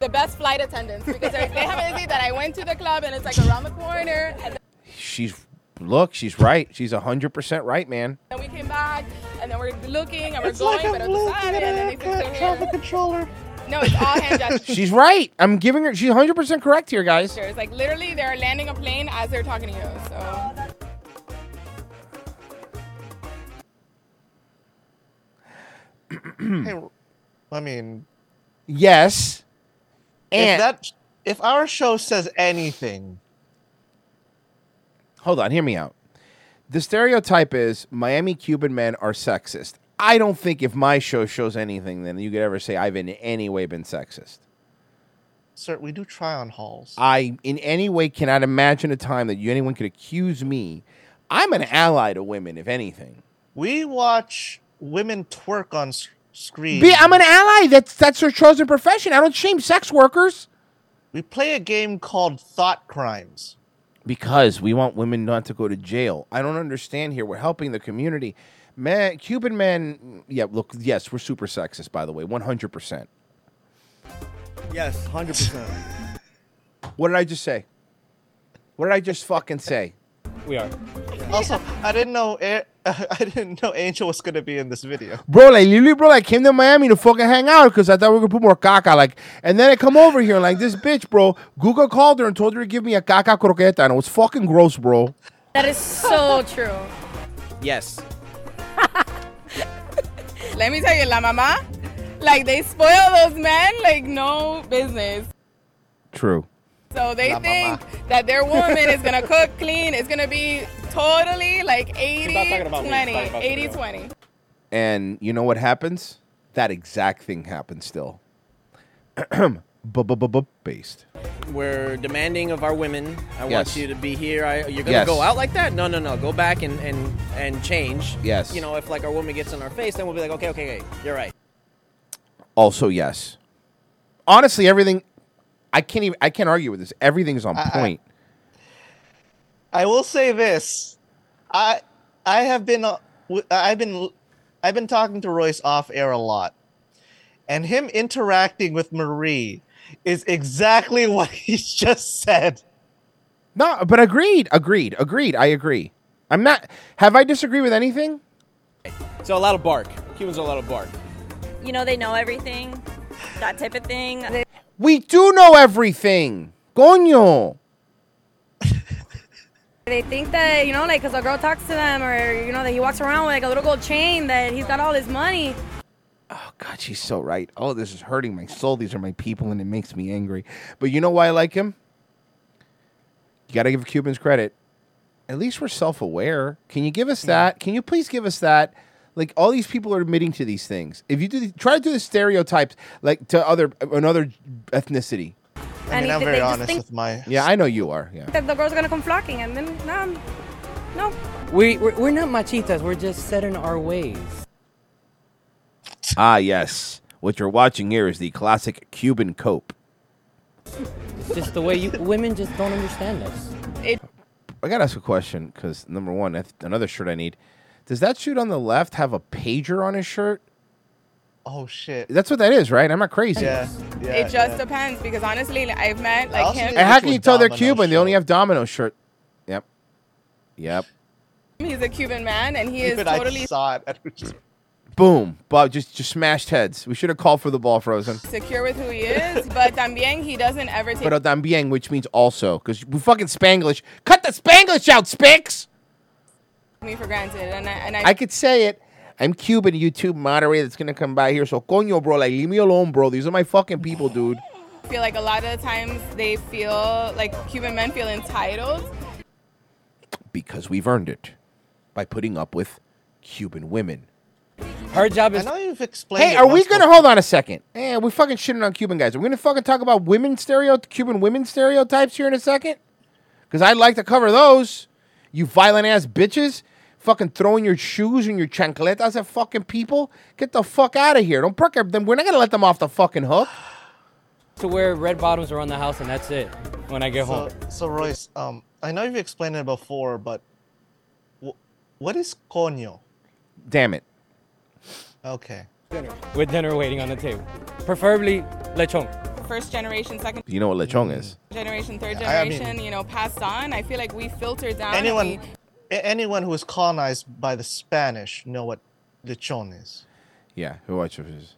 the best flight attendants because they haven't seen that I went to the club and it's like around the corner. And She's Look, she's right. She's hundred percent right, man. Then we came back, and then we're looking, and we're It's going, like I'm but tú sabes, and then they fix their hair. controller. No, it's all hand gestures. She's right. I'm giving her. She's hundred percent correct here, guys. It's like literally they're landing a plane as they're talking to you. So hey, I mean, Yes. if And that if our show says anything, hold on, hear me out. The stereotype is Miami Cuban men are sexist. I don't think if my show shows anything, then you could ever say I've in any way been sexist. sir, we do try on halls. I in any way cannot imagine a time that you, anyone could accuse me. I'm an ally to women, if anything. We watch women twerk on s- screen. Be, I'm an ally. That's that's their chosen profession. I don't shame sex workers we play a game called Thought Crimes. Because we want women not to go to jail. I don't understand here. We're helping the community. Man, Cuban men. Yeah, look. Yes, we're super sexist. By the way, 100. percent Yes, hundred percent. What did I just say? What did I just fucking say? We are. Also, I didn't know A- I didn't know Angel was gonna be in this video. Bro, like literally, bro, I came to Miami to fucking hang out because I thought we were gonna put more caca. Like, and then I come over here like this bitch, bro. Google called her and told her to give me a caca croqueta, and it was fucking gross, bro. That is so true. Yes. let me tell you, la mamá, like they spoil those men like no business. True. So they La think that their woman is gonna cook clean. It's gonna be totally like 80, not talking about me, she's 20, talking about the 80, 20. And you know what happens? That exact thing happens still. Based. We're demanding of our women. I Yes. want you to be here. I, you're gonna Yes. go out like that? No, no, no. Go back and and and change. Yes. You know, if like our woman gets in our face, then we'll be like, okay, okay, okay, you're right. Also, yes. Honestly, everything. I can't even. I can't argue with this. Everything's on I- I- point. I will say this: I I have been uh, w- I've been I've been talking to Royce off air a lot, and him interacting with Marie is exactly what he just said. No, but agreed. Agreed. Agreed. I agree. I'm not. Have I disagreed with anything? So a lot of bark. Cubans are a lot of bark. You know, they know everything, that type of thing. We do know everything. Coño. They think that, you know, like, because a girl talks to them or, you know, that he walks around with like a little gold chain that he's got all his money. Oh, God, she's so right. Oh, this is hurting my soul. These are my people, and it makes me angry. But you know why I like him? You got to give Cubans credit. At least we're self aware. Can you give us that? Can you please give us that? Like all these people are admitting to these things. If you do, the, try to do the stereotypes like to other another ethnicity. I And mean, he- I'm very honest think- with my. Yeah, I know you are. Yeah. That the girls are going to come flocking. And then, no, no. We we're, we're not machitas. We're just set in our ways. Ah, yes. What you're watching here is the classic Cuban cope. It's just the way you women just don't understand us. It, I gotta ask a question because number one, that's another shirt I need. Does that shoot on the left have a pager on his shirt? Oh shit! That's what that is, right? I'm not crazy. Yeah, yeah. it just depends because honestly, like, I've met like him. And how can you tell they're Cuban? They only have Domino shirt. Yep. Yep. He's a Cuban man, and he is Even I totally saw it. Boom. But just just smashed heads. We should have called for the ball frozen. secure with who he is. but también he doesn't ever take Pero también, which means also, because we fucking Spanglish. Cut the Spanglish out, Spix. Me for granted, and I, and I, I could say it. I'm Cuban YouTube moderator that's gonna come by here. So coño, bro, like leave me alone, bro. These are my fucking people, dude. I feel like a lot of the times they feel like Cuban men feel entitled. Because we've earned it by putting up with Cuban women. Her job is. I is. know you've explained. Hey, are we gonna hold on a second? Eh, we fucking shitting on Cuban guys. Are we gonna fucking talk about women stereo Cuban women stereotypes here in a second? Because I'd like to cover those. You violent ass bitches, fucking throwing your shoes and your chancletas at fucking people. Get the fuck out of here. Don't perk them. We're not gonna let them off the fucking hook. To wear red bottoms around the house, and that's it. When I get So, home. so Royce, um, I know you've explained it before, but wh- what is coño? Damn it. Okay. With dinner waiting on the table, preferably lechon. First generation, second You know what lechon is? generation, third I mean- generation, you know, passed on. I feel like we filter down. Anyone, we- A- anyone who was colonized by the Spanish know what lechon is. Yeah, who watches?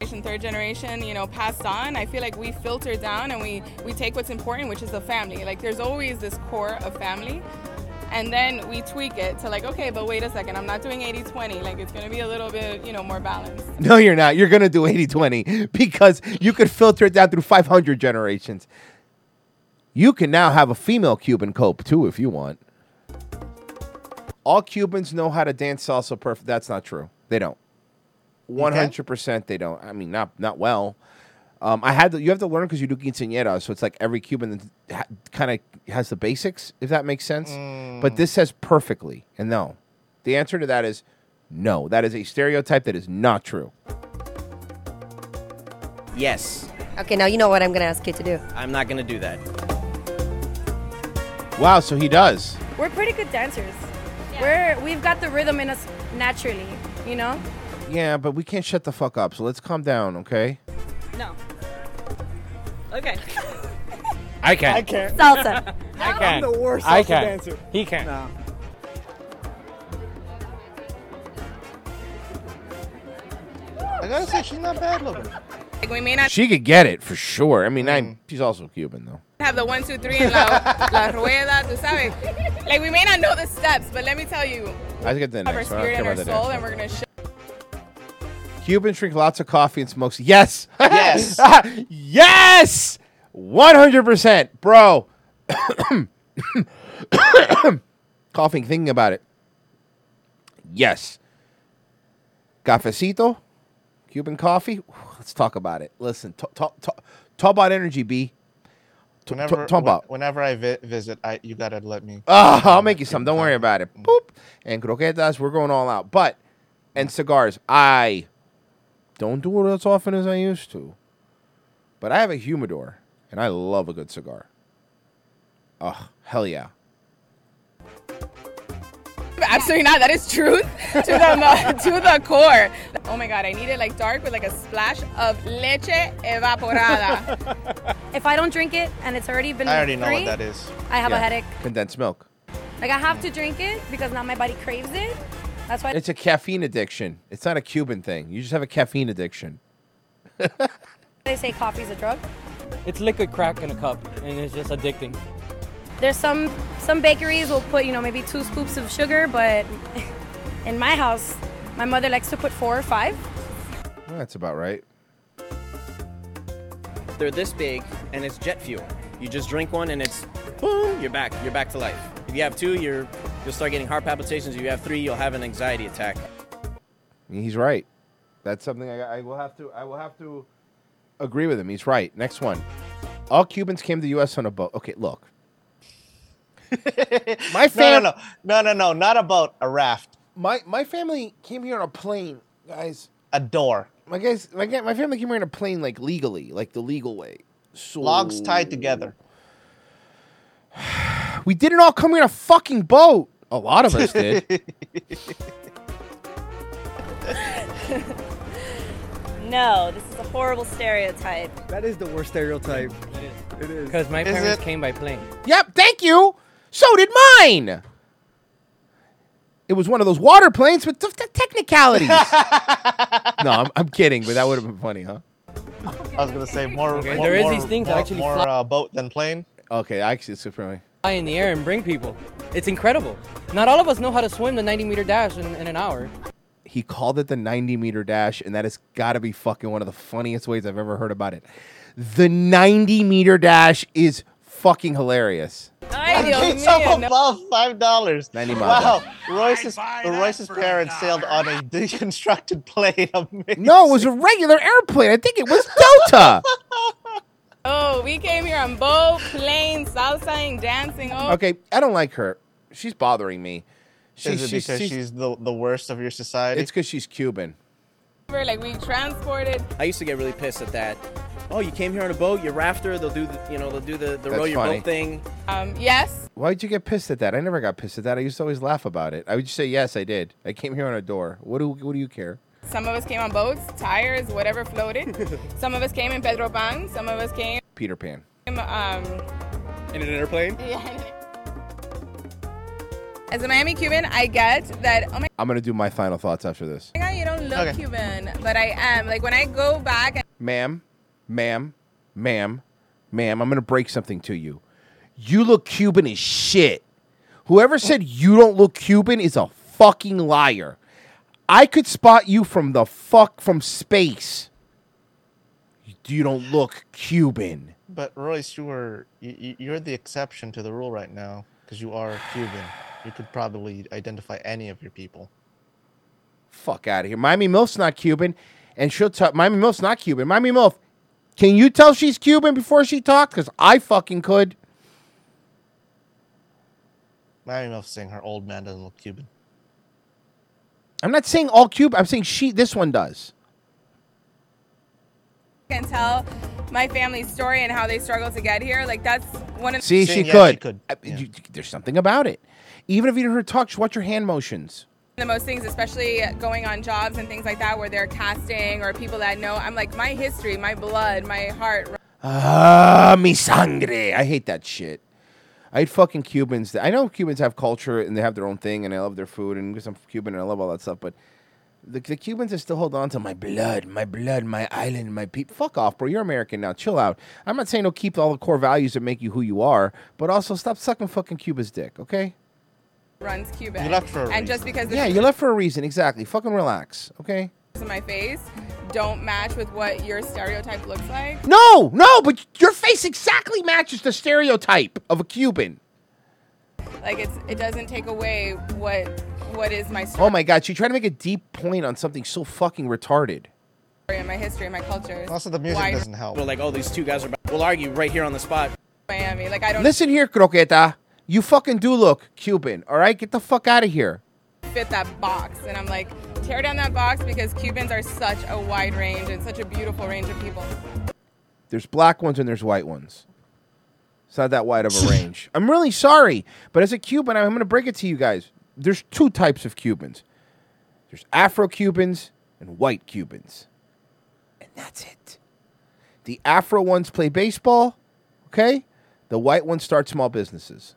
generation, third generation, you know, passed on. I feel like we filter down and we we take what's important, which is the family. Like there's always this core of family. And then we tweak it to like, okay, but wait a second, I'm not doing 80-20. Like it's gonna be a little bit, you know, more balanced. No, you're not. You're gonna do 80-20 because you could filter it down through 500 generations. You can now have a female Cuban cope too if you want. All Cubans know how to dance salsa perfect. That's not true. They don't. One hundred percent, they don't. I mean, not not well. Um, I had to, you have to learn because you do quinceañera, so it's like every Cuban ha- kind of has the basics, if that makes sense. But this says perfectly, and no, the answer to that is no. That is a stereotype that is not true. Yes. Okay, now you know what I'm gonna ask you to do. I'm not gonna do that. Wow, so he does. We're pretty good dancers. We're we've got the rhythm in us naturally, you know. Yeah, but we can't shut the fuck up. So let's calm down, okay? No. Okay. I can. I can't. Salsa. I can. I'm the worst I salsa can. dancer. He can. No. I gotta say, she's not bad looking. Like we may not She could get it for sure. I mean, I'm, mm-hmm. she's also Cuban though. Have the one, two, three, and la, la rueda, tú sabes. Like we may not know the steps, but let me tell you, I get the have our next one. I spirit and our soul, next and we're gonna show. Cubans drink lots of coffee and smoke. c- Yes. Yes. yes. One hundred percent, bro. Coughing, thinking about it. Yes. Cafecito, Cuban coffee. Let's talk about it. Listen, talk, talk, talk, talk about energy, B. T- Whenever, talk, talk about. when- whenever I vi- visit, I you gotta let me. Ah, I'll make you some. Don't worry about it. Boop. And croquetas, we're going all out. But and cigars, I don't do it as often as I used to. But I have a humidor, and I love a good cigar. Oh, hell yeah. Absolutely not. That is truth to the uh, to the core. Oh my god, I need it like dark with like a splash of leche evaporada. If I don't drink it and it's already been I already know what that is. I have Yeah. a headache. Condensed milk. Like I have to drink it because now my body craves it. That's why It's a caffeine addiction. It's not a Cuban thing. You just have a caffeine addiction. they say coffee's a drug. It's liquid crack in a cup, and it's just addicting. There's some some bakeries will put you know maybe two scoops of sugar, but in my house, my mother likes to put four or five. Well, that's about right. They're this big, and it's jet fuel. You just drink one, and it's boom. You're back. You're back to life. If you have two, you're you'll start getting heart palpitations. If you have three, you'll have an anxiety attack. He's right. That's something I, I will have to. I will have to agree with him. He's right. Next one. All Cubans came to the U.S. on a boat. Okay, look. my No, fam- no, no, no, no, no, not a boat, a raft. My my family came here on a plane, guys. A door. My guys, my my family came here on a plane like legally, like the legal way. So Logs tied together. We didn't all come here in a fucking boat. A lot of us did. No, this is a horrible stereotype. That is the worst stereotype. It is. It is. Because my Is parents it? came by plane. Yep, thank you. So did mine. It was one of those water planes with t- t- technicalities. no, I'm, I'm kidding, but that would have been funny, huh? I was gonna say more. Okay, more there is more- these things that more, actually more fly- uh, boat than plane. Okay, actually, it's funny. Fly in the air and bring people. It's incredible. Not all of us know how to swim the 90 meter dash in, in an hour. He called it the 90 meter dash, and that has got to be fucking one of the funniest ways I've ever heard about it. The 90 meter dash is fucking hilarious. Ay, Dios It's up mío, no. above five dollars. 90 Wow, miles. Royce's Royce's parents sailed on a deconstructed plane. Amazing. No, it was a regular airplane. I think it was Delta. Oh, we came here on boat, plane, salsaing, dancing. Oh, okay, I don't like her. She's bothering me. Is it because she's, the, the worst of your society? It's because she's Cuban. Like we transported. I used to get really pissed at that. Oh, you came here on a boat. You're rafter. They'll do, the, you know, they'll do the, the row your funny. boat thing. Um, yes. Why'd you get pissed at that? I never got pissed at that. I used to always laugh about it. I would just say, yes, I did. I came here on a door. What do What do you care? Some of us came on boats, tires, whatever floated. some of us came in Pedro Pan. Some of us came. Peter Pan. Um, In an airplane? yeah. As a Miami Cuban, I get that. Oh my I'm gonna do my final thoughts after this. god, you don't look Okay. Cuban, but I am. Like when I go back and Ma'am, ma'am, ma'am, ma'am, I'm gonna break something to you. You look Cuban as shit. Whoever said you don't look Cuban is a fucking liar. I could spot you from the fuck from space. You don't look Cuban. But Royce, you were you, you- you're the exception to the rule right now because you are Cuban. You could probably identify any of your people. Fuck out of here. Miami Milf's not Cuban, and she'll talk. Miami Milf's not Cuban. Miami Milf, can you tell she's Cuban before she talks? Because I fucking could. Miami Milf's saying her old man doesn't look Cuban. I'm not saying all Cuban. I'm saying she. This one does. Can tell my family's story and how they struggled to get here, like that's one of See, she could. I- you- there's something about it. Even if you didn't hear her talk, just watch her hand motions. the most things, especially going on jobs and things like that, where they're casting or people that know. I'm like my history, my blood, my heart. Ah, mi sangre. I hate that shit. I hate fucking Cubans. I know Cubans have culture and they have their own thing, and I love their food, and because I'm Cuban and I love all that stuff, but the, the Cubans that still hold on to my blood, my blood, my island, my people. Fuck off, bro. You're American now. Chill out. I'm not saying don't keep all the core values that make you who you are, but also stop sucking fucking Cuba's dick, okay? runs Cuban. You left for a and just because Yeah, you left for a reason. Exactly. Fucking relax, okay? in my face don't match with what your stereotype looks like. No, no, but your face exactly matches the stereotype of a Cuban. Like it's it doesn't take away what what is my story. Oh my god, she tried to make a deep point on something so fucking retarded. story and my history and my culture. Also, the music Why doesn't help. We're like, oh, these two guys are. We'll argue right here on the spot. Miami. Like I don't Listen here, Croqueta. You fucking do look Cuban, all right? Get the fuck out of here. fit that box. And I'm like, tear down that box because Cubans are such a wide range and such a beautiful range of people. There's black ones and there's white ones. It's not that wide of a range. I'm really sorry, but as a Cuban, I'm going to break it to you guys. There's two types of Cubans. There's Afro Cubans and white Cubans. And that's it. The Afro ones play baseball, okay? The white ones start small businesses.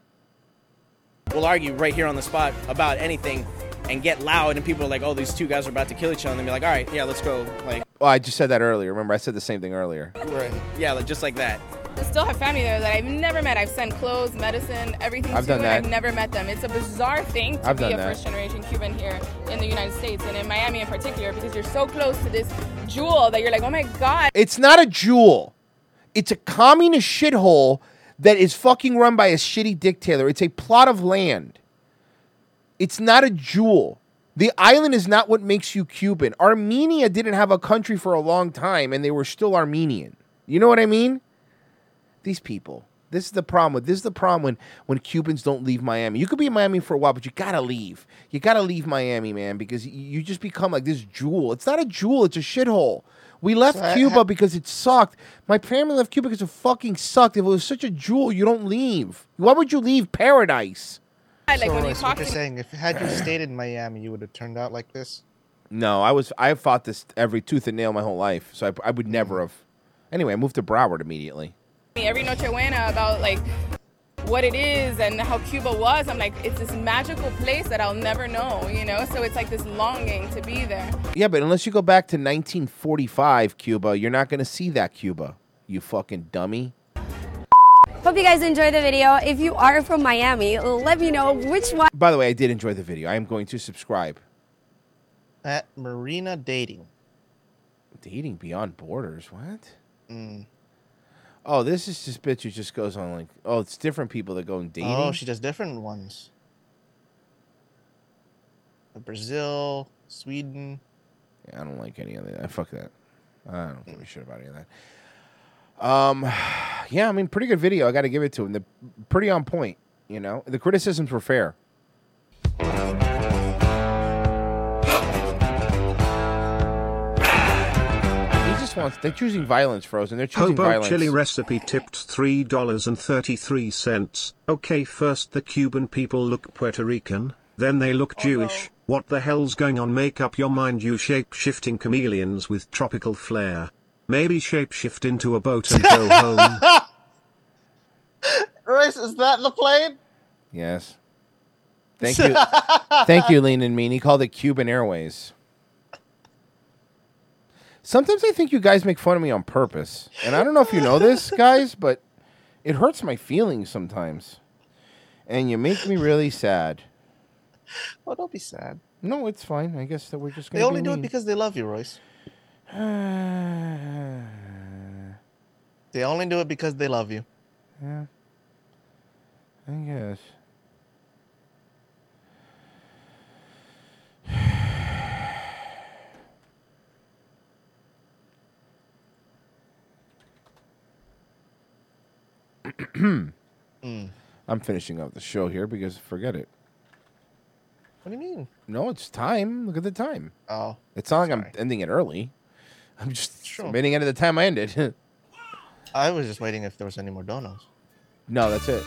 We'll argue right here on the spot about anything and get loud, and people are like, oh, these two guys are about to kill each other. And they'll be like, all right, yeah, let's go. Like, Oh, I just said that earlier. Remember, I said the same thing earlier. right. yeah, like, just like that. I still have family there that I've never met. I've sent clothes, medicine, everything I've to, done and that. I've never met them. It's a bizarre thing to I've be a that. first generation Cuban here in the United States and in Miami in particular because you're so close to this jewel that you're like, oh my God. It's not a jewel. It's a communist shithole that is fucking run by a shitty dictator. It's a plot of land. It's not a jewel. The island is not what makes you Cuban. Armenia didn't have a country for a long time and they were still Armenian. You know what I mean? These people. This is the problem with this is the problem when when Cubans don't leave Miami. You could be in Miami for a while, but you gotta leave. You gotta leave Miami, man, because you just become like this jewel. It's not a jewel, it's a shithole. We left So I- Cuba because it sucked. My family left Cuba because it fucking sucked. If it was such a jewel, you don't leave. Why would you leave paradise? Like so, when you Royce, talk what you're to saying, if had you stayed in Miami, you would have turned out like this. No, I was I fought this every tooth and nail my whole life, so I, I would never mm. have. Anyway, I moved to Broward immediately. Me every Noche Buena about like what it is and how Cuba was. I'm like, it's this magical place that I'll never know, you know? So it's like this longing to be there. Yeah, but unless you go back to 1945 Cuba, you're not going to see that Cuba. You fucking dummy. Hope you guys enjoyed the video. If you are from Miami, let me know which one. By the way, I did enjoy the video. I am going to subscribe. At Marina Dating. Dating beyond borders. What? Mm. Oh, this is just bitch who just goes on like, oh, it's different people that go and dating. Oh, she does different ones. Brazil, Sweden. Yeah, I don't like any of that. I fuck that. I don't give a shit about any of that. Um, yeah, I mean, pretty good video. I got to give it to him. The pretty on point. You know, the criticisms were fair. Just wants. They're choosing violence, Frozen. They're choosing Hobo violence. chili recipe tipped $3.33. Okay, first the Cuban people look Puerto Rican, then they look Jewish. What the hell's going on? Make up your mind, you shape shifting chameleons with tropical flair. Maybe shapeshift into a boat and go home. Royce, is that the plane? Yes. Thank you. Thank you, Lean and Mean. He called it Cuban Airways. Sometimes I think you guys make fun of me on purpose. And I don't know if you know this, guys, but it hurts my feelings sometimes. And you make me really sad. Well, don't be sad. No, it's fine. I guess that we're just They going to only be do it mean. because they love you, Royce. They only do it because they love you. Yeah. I guess. I'm finishing up the show here because forget it. What do you mean? No, it's time. Look at the time. Oh. It's not like I'm ending it early. I'm just Sure. submitting it at the time I ended. I was just waiting if there was any more donuts. no, that's it.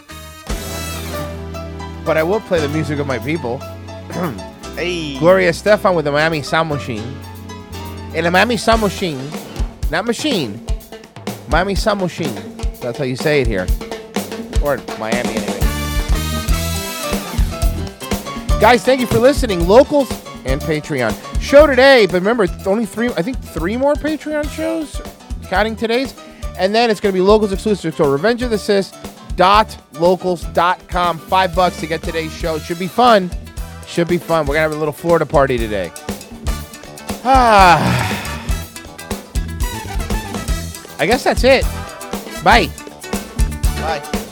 But I will play the music of my people. hey. Gloria Estefan with the Miami Sound Machine. And the Miami Sound Machine, not machine, Miami Sound Machine. That's how you say it here. Or Miami, anyway. Guys, thank you for listening. Locals and Patreon. Show today, but remember, only three, I think three more Patreon shows, counting today's. And then it's going to be locals exclusive. So Revenge of the Cis dot locals.com. Five bucks to get today's show. Should be fun. Should be fun. We're going to have a little Florida party today. Ah. I guess that's it. Bye. Bye.